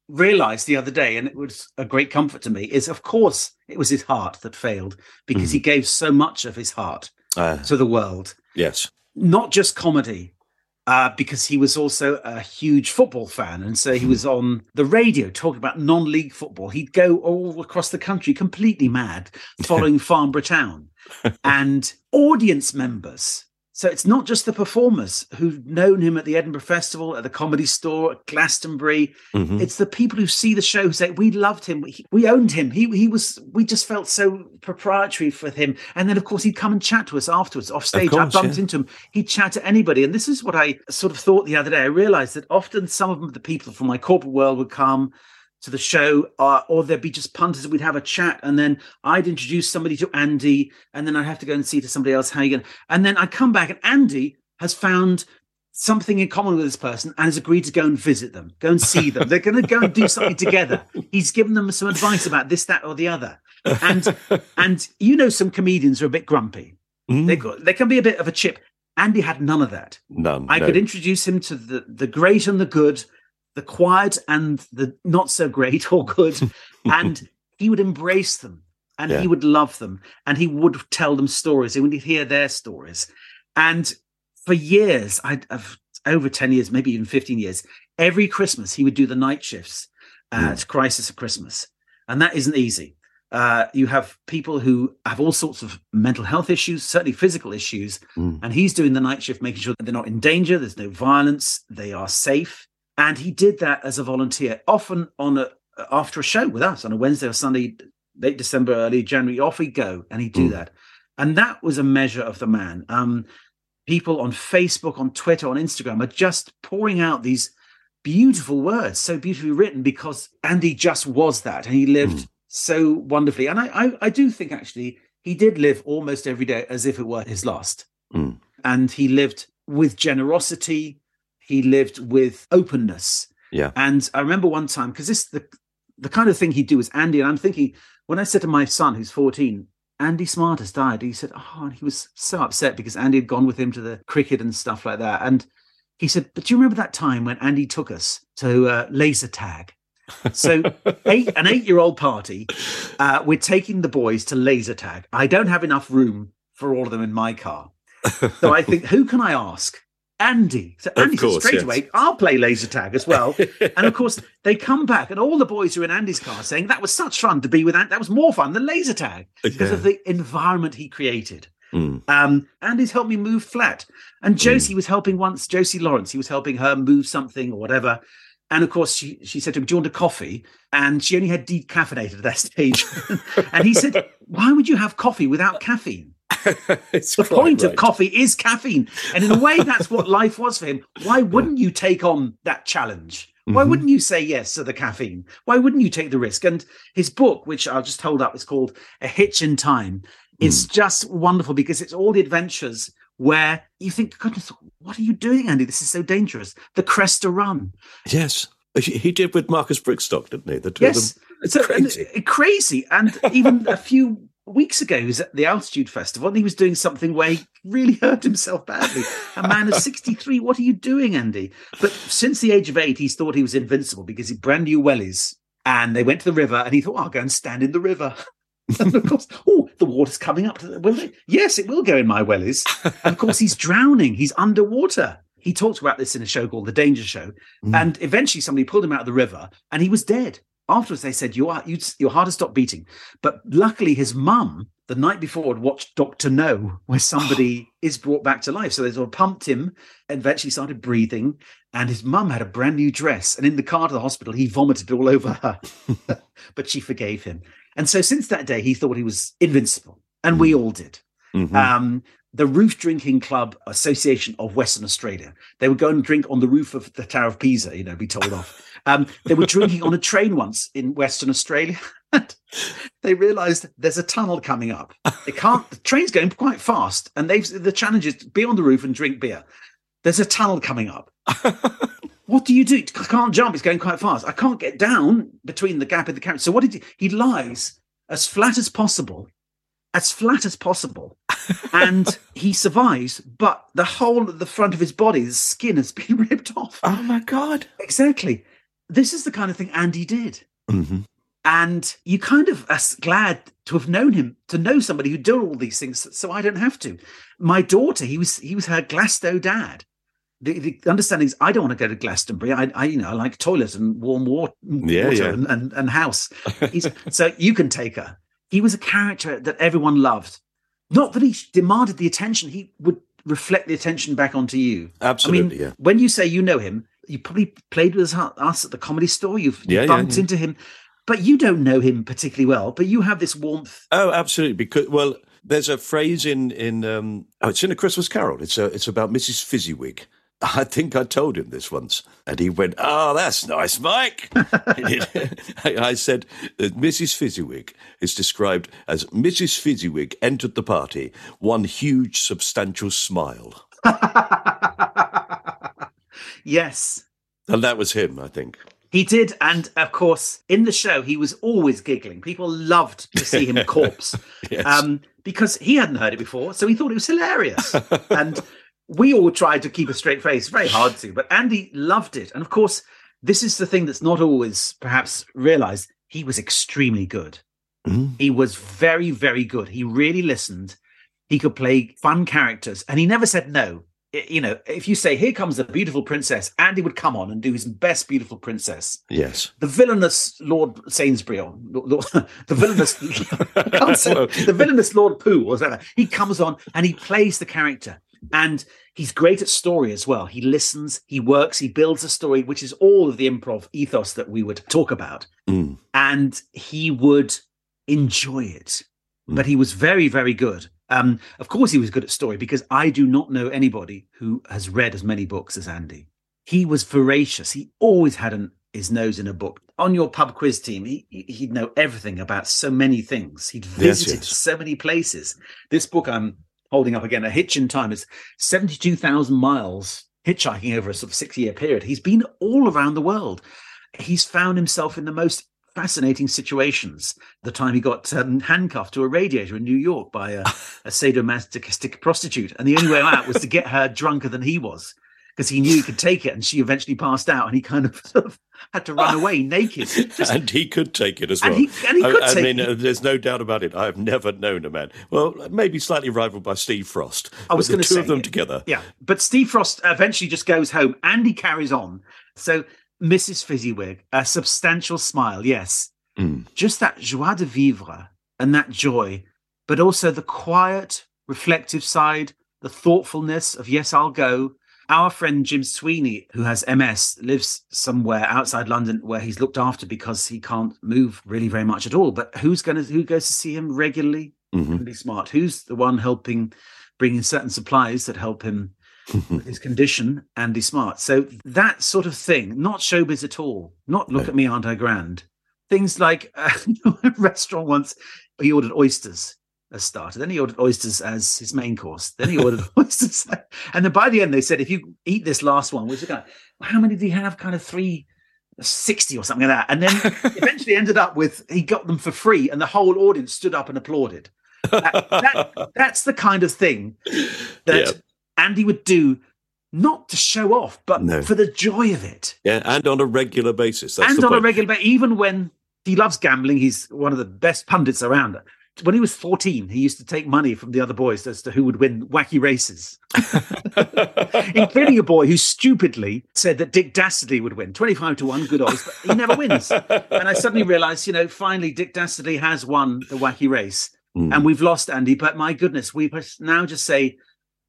realized the other day, and it was a great comfort to me, is of course it was his heart that failed because he gave so much of his heart uh, to the world, yes, not just comedy. Uh, because he was also a huge football fan. And so he was on the radio talking about non league football. He'd go all across the country completely mad, following Farnborough Town and audience members. So it's not just the performers who've known him at the Edinburgh Festival, at the Comedy Store, at Glastonbury. Mhm. It's the people who see the show who say we loved him, we, we owned him. He he was. We just felt so proprietary for him. And then of course he'd come and chat to us afterwards off stage. course, I bumped yeah. into him. He'd chat to anybody. And this is what I sort of thought the other day. I realised that often some of the people from my corporate world would come to the show, uh, or there'd be just punters. We'd have a chat, and then I'd introduce somebody to Andy, and then I'd have to go and see to somebody else how you going. And then I'd come back, and Andy has found something in common with this person and has agreed to go and visit them, go and see them. They're going to go and do something together. He's given them some advice about this, that, or the other. And and you know, some comedians are a bit grumpy. Mm. They got, they can be a bit of a chip. Andy had none of that. none. I no. could introduce him to the the great and the good, the quiet and the not so great or good, and he would embrace them and Yeah. he would love them and he would tell them stories. He would hear their stories, and for years, I of over ten years, maybe even fifteen years, every Christmas he would do the night shifts at Crisis of Christmas, and that isn't easy. Uh, you have people who have all sorts of mental health issues, certainly physical issues, Mm. and he's doing the night shift, making sure that they're not in danger, there's no violence, they are safe. And he did that as a volunteer, often on a after a show with us on a Wednesday or Sunday, late December, early January. Off he'd go, and he'd do Mm. that. And that was a measure of the man. Um, people on Facebook, on Twitter, on Instagram are just pouring out these beautiful words, so beautifully written, because Andy just was that, and he lived Mm. so wonderfully. And I, I, I do think actually he did live almost every day as if it were his last. Mm. And he lived with generosity. He lived with openness. Yeah. And I remember one time because this the the kind of thing he'd do is Andy. And I'm thinking when I said to my son who's 14, Andy Smart has died. He said, "Oh," and he was so upset because Andy had gone with him to the cricket and stuff like that. And he said, "But do you remember that time when Andy took us to uh, laser tag?" So eight, an eight-year-old party. Uh, we're taking the boys to laser tag. I don't have enough room for all of them in my car, so I think, who can I ask? Andy. So Andy course, straight yes. away, I'll play laser tag as well. and of course, they come back, and all the boys are in Andy's car saying that was such fun to be with. Andy. That was more fun than laser tag because Yeah. of the environment he created. Mm. Um, Andy's helped me move flat. And Josie was helping once, Josie Lawrence, he was helping her move something or whatever. And of course, she, she said to him, Do you want a coffee? And she only had decaffeinated at that stage. and he said, Why would you have coffee without caffeine? it's The point of coffee is caffeine. And in a way, that's what life was for him. Why wouldn't you take on that challenge? Why Mhm. wouldn't you say yes to the caffeine? Why wouldn't you take the risk? And his book, which I'll just hold up, is called A Hitch in Time. It's Hmm. just wonderful because it's all the adventures where you think, goodness, what are you doing, Andy? This is so dangerous. The Cresta Run. Yes. He did with Marcus Brigstocke, didn't he? The two yes, of them. It's So, crazy. and- crazy. And even a few weeks ago, he was at the Altitude Festival and he was doing something where he really hurt himself badly. A man of 63, what are you doing, Andy? But since the age of eight, he's thought he was invincible because he brand new wellies. And they went to the river and he thought, oh, I'll go and stand in the river. and of course, oh, the water's coming up. To the, will it? Yes, it will go in my wellies. And of course, he's drowning. He's underwater. He talked about this in a show called The Danger Show. Mm. And eventually, somebody pulled him out of the river and he was dead. Afterwards, they said, you are, you, Your heart has stopped beating. But luckily, his mum, the night before, had watched Doctor No, where somebody is brought back to life. So they sort of pumped him and eventually started breathing. And his mum had a brand new dress. And in the car to the hospital, he vomited all over her. but she forgave him. And so since that day, he thought he was invincible. And we all did Mhm. um, the Roof Drinking Club Association of Western Australia. They would go and drink on the roof of the Tower of Pisa, you know, be told off. Um, they were drinking on a train once in Western Australia. And they realized there's a tunnel coming up. They can't, the train's going quite fast. And they've, the challenge is to be on the roof and drink beer. There's a tunnel coming up. what do you do? I can't jump. It's going quite fast. I can't get down between the gap in the carriage. So what did he? He lies as flat as possible, as flat as possible, and he survives. But the whole of the front of his body, the skin has been ripped off. oh my God. Exactly. This is the kind of thing Andy did. hmm And you kind of are glad to have known him, to know somebody who did all these things, so I don't have to. My daughter, he was he was her Glasto dad. The, the understanding is, I don't want to go to Glastonbury. I, I you know, I like toilet and warm water, Yeah, water yeah. And, and, and house. He's, so you can take her. He was a character that everyone loved. Not that he demanded the attention; he would reflect the attention back onto you. Absolutely, I mean, yeah. when you say you know him, you probably played with us, at the comedy store. You've, Yeah, you've yeah, bumped yeah. into him, but you don't know him particularly well. But you have this warmth. Oh, absolutely. Because well, there's a phrase in in um, oh, it's in a Christmas Carol. It's a, it's about Mrs. Fezziwig. I think I told him this once, and he went, "Oh, that's nice, Mike." I I said Mrs. Fezziwig is described as Mrs. Fezziwig entered the party, one huge, substantial smile, yes, and that was him. I think. he did, and of course, in the show, he was always giggling. People loved to see him corpse. Yes. um, because he hadn't heard it before, so he thought it was hilarious. and we all tried to keep a straight face, very hard to, but Andy loved it. And of course, this is the thing that's not always perhaps realized. He was extremely good. Mhm. He was very, very good. He really listened. He could play fun characters, and he never said no. You know, if you say, "Here comes the beautiful princess," Andy would come on and do his best beautiful princess Yes. the villainous Lord Sainsbury, or Lord, the villainous, I say- Well- the villainous Lord Pooh, or whatever. He comes on and he plays the character, and he's great at story as well. He listens, he works, he builds a story, which is all of the improv ethos that we would talk about, Mm. and he would enjoy it. But he was very, very good. Um, of course, he was good at story because I do not know anybody who has read as many books as Andy he was voracious. He always had an, his nose in a book. On your pub quiz team, he, he- he'd know everything about so many things. He'd visited yes. so many places. This book I'm holding up again, A Hitch in Time, is 72,000 miles hitchhiking over a sort of six year period. He's been all around the world. He's found himself in the most fascinating situations. The time he got um, handcuffed to a radiator in New York by a, a sadomasochistic prostitute, and the only way out was to get her drunker than he was because he knew he could take it, and she eventually passed out, and he kind of, sort of had to run away naked. Just- and he could take it as And well. he- and he I- could I, take mean, it. uh, there's no doubt about it. I have never known a man. Well, maybe slightly rivaled by Steve Frost. I was going the to two of them together. Yeah, but Steve Frost eventually just goes home. and he carries on. So Mrs. Fezziwig, a substantial smile, yes, Mm. just that joie de vivre and that joy, but also the quiet, reflective side, the thoughtfulness of yes, I'll go. Our friend Jim Sweeney, who has MS, lives somewhere outside London where he's looked after because he can't move really very much at all. But who's going to who goes to see him regularly? Mhm. Really smart. Who's the one helping bring in certain supplies that help him his condition? Andy Smart. So that sort of thing, not showbiz at all. Not look No. at me, aren't I grand? Things like uh, a restaurant once he ordered oysters as starter. Then he ordered oysters as his main course. Then he ordered oysters, and then by the end they said, if you eat this last one, which is kind of, how many do you have? Kind of three 60 or something like that. And then eventually ended up with he got them for free, and the whole audience stood up and applauded. That, that, that's the kind of thing that Yeah. Andy would do, not to show off, but No. for the joy of it. Yeah, and on a regular basis. That's and on a regular basis, even when he loves gambling, he's one of the best pundits around. When he was 14, he used to take money from the other boys as to who would win wacky races, including a boy who stupidly said that Dick Dastardly would win 25 to 1, good odds, but he never wins. And I suddenly realized, you know, finally Dick Dastardly has won the wacky race Mm. and we've lost Andy. But my goodness, we must now just say,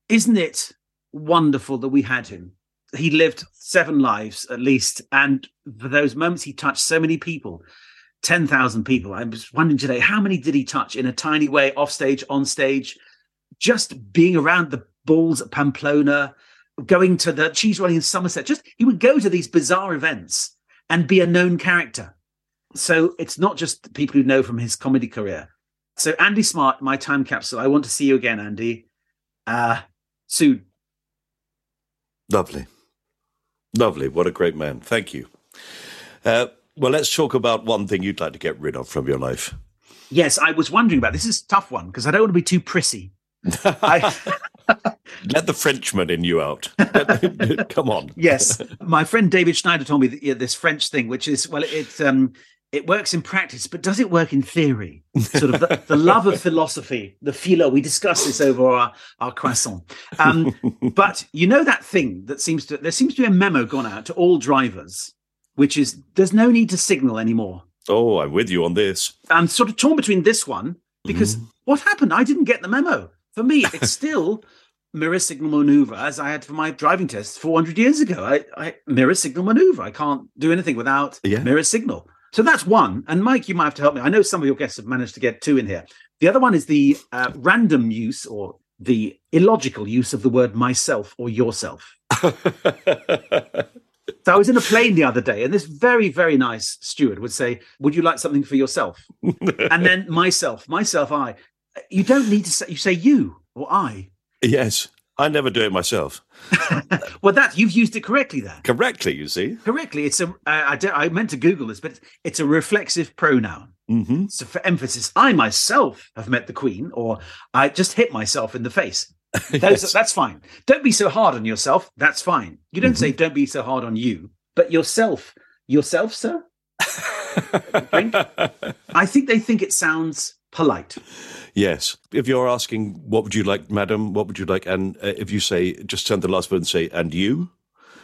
isn't it wonderful that we had him? He lived seven lives at least. And for those moments, he touched so many people 10,000 people. I was wondering today, how many did he touch in a tiny way, off stage, on stage? Just being around the balls at Pamplona, going to the cheese rolling in Somerset. Just he would go to these bizarre events and be a known character. So it's not just people who know from his comedy career. So Andy Smart, my time capsule. I want to see you again, Andy. Uh soon. Lovely. Lovely. What a great man. Thank you. Uh, well, let's talk about one thing you'd like to get rid of from your life. Yes, I was wondering about this is a tough one because I don't want to be too prissy. I, Let the Frenchman in you out. Come on. yes, my friend David Schneider told me this French thing, which is well, it um, it works in practice, but does it work in theory? Sort of the, the love of philosophy, the philo. We discussed this over our our croissant. Um, but you know that thing that seems to there seems to be a memo gone out to all drivers, which is there's no need to signal anymore. Oh, I'm with you on this. I'm sort of torn between this one because Mm-hmm. what happened? I didn't get the memo. For me, it's still mirror signal maneuver as I had for my driving test 400 years ago. I, I mirror signal maneuver. I can't do anything without Yeah. mirror signal. So that's one. And Mike, you might have to help me. I know some of your guests have managed to get two in here. The other one is the uh, random use or the illogical use of the word myself or yourself. So I was in a plane the other day, and this very, very nice steward would say, Would you like something for yourself? and then myself, myself, I. You don't need to say, you say you or I. yes, I never do it myself. Well, that you've used it correctly there. Correctly, you see. Correctly. It's a, I, I, don't- I meant to Google this, but it's a reflexive pronoun. hmm So for emphasis, I myself have met the Queen, or I just hit myself in the face. Those, Yes. That's fine. Don't be so hard on yourself. That's fine. You don't say don't be so hard on you, but yourself. Yourself, sir? I think they think it sounds polite. Yes. If you're asking, what would you like, madam? What would you like? And uh, if you say, just turn the last word and say, and you,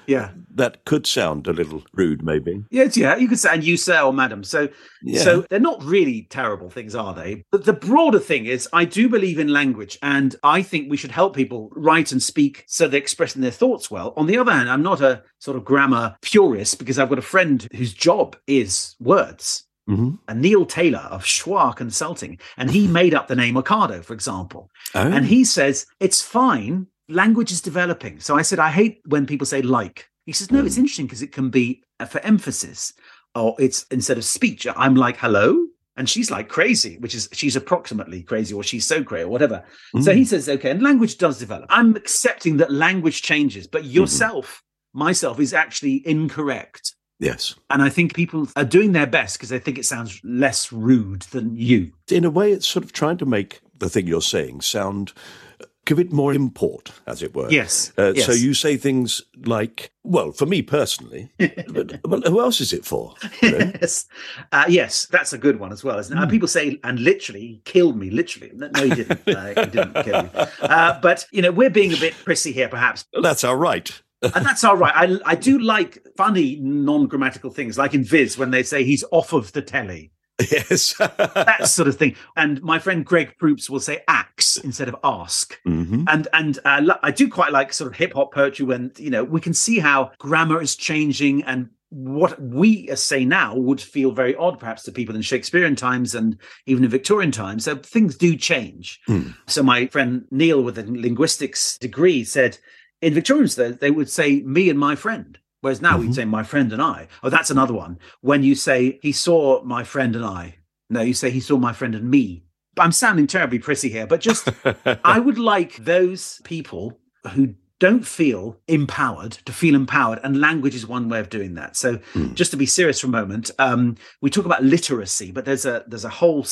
Yeah. that could sound a little rude, maybe. Yes, yeah, you could say, and you, sir, or madam. So, Yeah. so they're not really terrible things, are they? But the broader thing is, I do believe in language, and I think we should help people write and speak so they're expressing their thoughts well. On the other hand, I'm not a sort of grammar purist because I've got a friend whose job is words. Mhm. And Neil Taylor of Schwa Consulting, and he made up the name Ocado, for example. Oh. And he says, it's fine. Language is developing. So I said, I hate when people say like. He says, no, it's interesting because it can be uh, for emphasis or it's instead of speech. I'm like, hello. And she's like crazy, which is she's approximately crazy or she's so crazy or whatever. So he says, okay, and language does develop. I'm accepting that language changes, but yourself, myself, is actually incorrect. Yes. And I think people are doing their best because they think it sounds less rude than you. In a way, it's sort of trying to make the thing you're saying sound, give it more import, as it were. Yes, Uh, yes. So you say things like, well, for me personally, but, well, who else is it for? You know? yes, uh, yes, that's a good one as well. Isn't it? Uh, people say, and literally, he killed me. Literally, no, he didn't. Uh, he didn't kill you. Uh, but you know, we're being a bit prissy here, perhaps, That's all right. And that's all right. I I do like funny non-grammatical things, like in Viz when they say he's off of the telly. Yes. That sort of thing. And my friend Greg Proops will say axe instead of ask. Mhm. And and uh, I do quite like sort of hip hop poetry when you know we can see how grammar is changing and what we uh, say now would feel very odd perhaps to people in Shakespearean times and even in Victorian times. So things do change. Hmm. So my friend Neil with a linguistics degree said in Victorians though they would say me and my friend. Whereas now we'd say my friend and I. Oh, that's another one. When you say he saw my friend and I. No, you say he saw my friend and me. I'm sounding terribly prissy here, but just I would like those people who don't feel empowered to feel empowered and language is one way of doing that so mm. just to be serious for a moment um, we talk about literacy but there's a there's a whole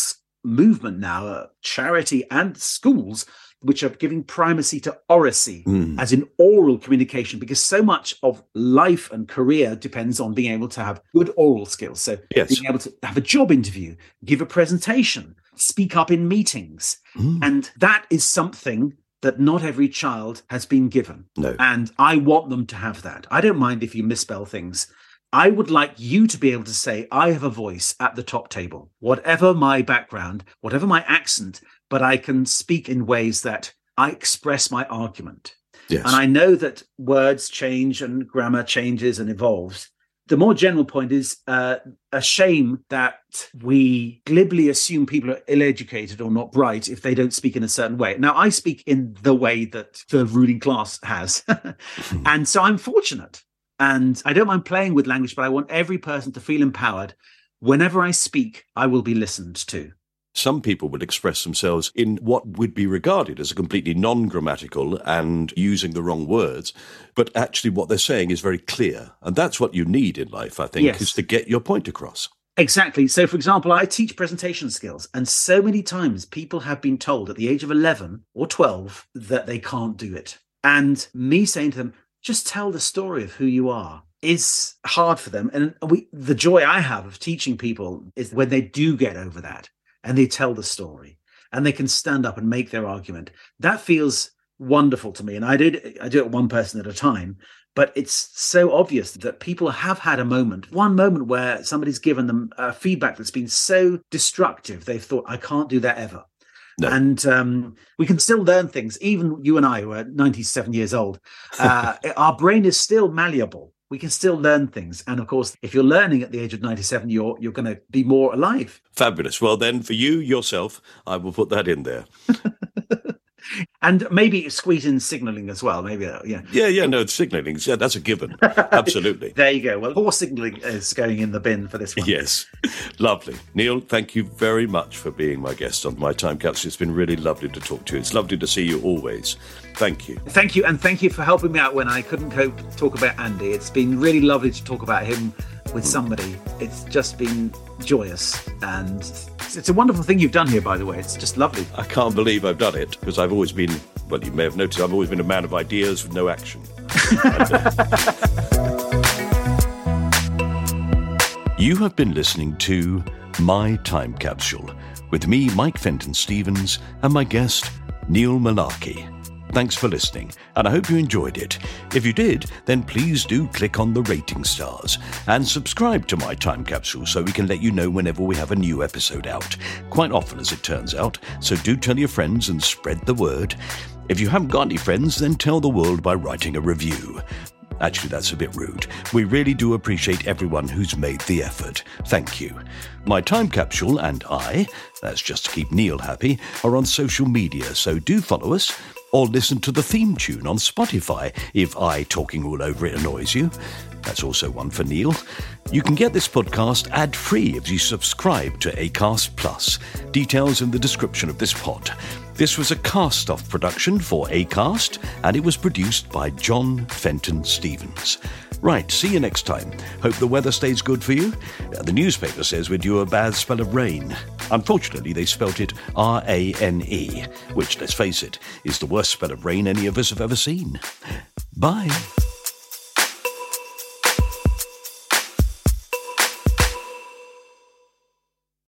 movement now uh, charity and schools which are giving primacy to oracy mm. as in oral communication because so much of life and career depends on being able to have good oral skills so yes. being able to have a job interview give a presentation speak up in meetings mm. and that is something that not every child has been given no. and i want them to have that i don't mind if you misspell things I would like you to be able to say, I have a voice at the top table, whatever my background, whatever my accent, but I can speak in ways that I express my argument. Yes. And I know that words change and grammar changes and evolves. The more general point is uh, a shame that we glibly assume people are ill educated or not bright if they don't speak in a certain way. Now, I speak in the way that the ruling class has. and so I'm fortunate and I don't mind playing with language, but I want every person to feel empowered. Whenever I speak, I will be listened to. Some people would express themselves in what would be regarded as a completely non grammatical and using the wrong words, but actually what they're saying is very clear. And that's what you need in life, I think, yes. is to get your point across. Exactly. So, for example, I teach presentation skills, and so many times people have been told at the age of 11 or 12 that they can't do it. And me saying to them, just tell the story of who you are is hard for them. And we, the joy I have of teaching people is when they do get over that and they tell the story and they can stand up and make their argument. That feels wonderful to me. And I did, I do it one person at a time, but it's so obvious that people have had a moment, one moment where somebody's given them uh, feedback that's been so destructive. They've thought, I can't do that ever. No. And um, we can still learn things. Even you and I, who are 97 years old, uh, our brain is still malleable. We can still learn things. And of course, if you're learning at the age of 97, you're, you're going to be more alive. Fabulous. Well, then, for you yourself, I will put that in there. and maybe squeeze in signaling as well. Maybe, uh, yeah. Yeah, yeah, no, signaling. Yeah, that's a given. Absolutely. there you go. Well, horse signaling is going in the bin for this one. Yes. Lovely. Neil, thank you very much for being my guest on my time capsule. It's been really lovely to talk to you. It's lovely to see you always. Thank you. Thank you. And thank you for helping me out when I couldn't cope, talk about Andy. It's been really lovely to talk about him with somebody. It's just been joyous and it's a wonderful thing you've done here, by the way. It's just lovely. I can't believe I've done it because I've always been, well, you may have noticed, I've always been a man of ideas with no action. you have been listening to My Time Capsule with me, Mike Fenton Stevens, and my guest, Neil Mullarkey. Thanks for listening, and I hope you enjoyed it. If you did, then please do click on the rating stars and subscribe to my time capsule so we can let you know whenever we have a new episode out. Quite often, as it turns out, so do tell your friends and spread the word. If you haven't got any friends, then tell the world by writing a review. Actually, that's a bit rude. We really do appreciate everyone who's made the effort. Thank you. My time capsule and I, that's just to keep Neil happy, are on social media, so do follow us or listen to the theme tune on Spotify if I talking all over it annoys you. That's also one for Neil. You can get this podcast ad free if you subscribe to Acast Plus. Details in the description of this pod. This was a cast off production for Acast, and it was produced by John Fenton Stevens. Right, see you next time. Hope the weather stays good for you. Uh, the newspaper says we're due a bad spell of rain. Unfortunately, they spelt it R A N E, which, let's face it, is the worst spell of rain any of us have ever seen. Bye.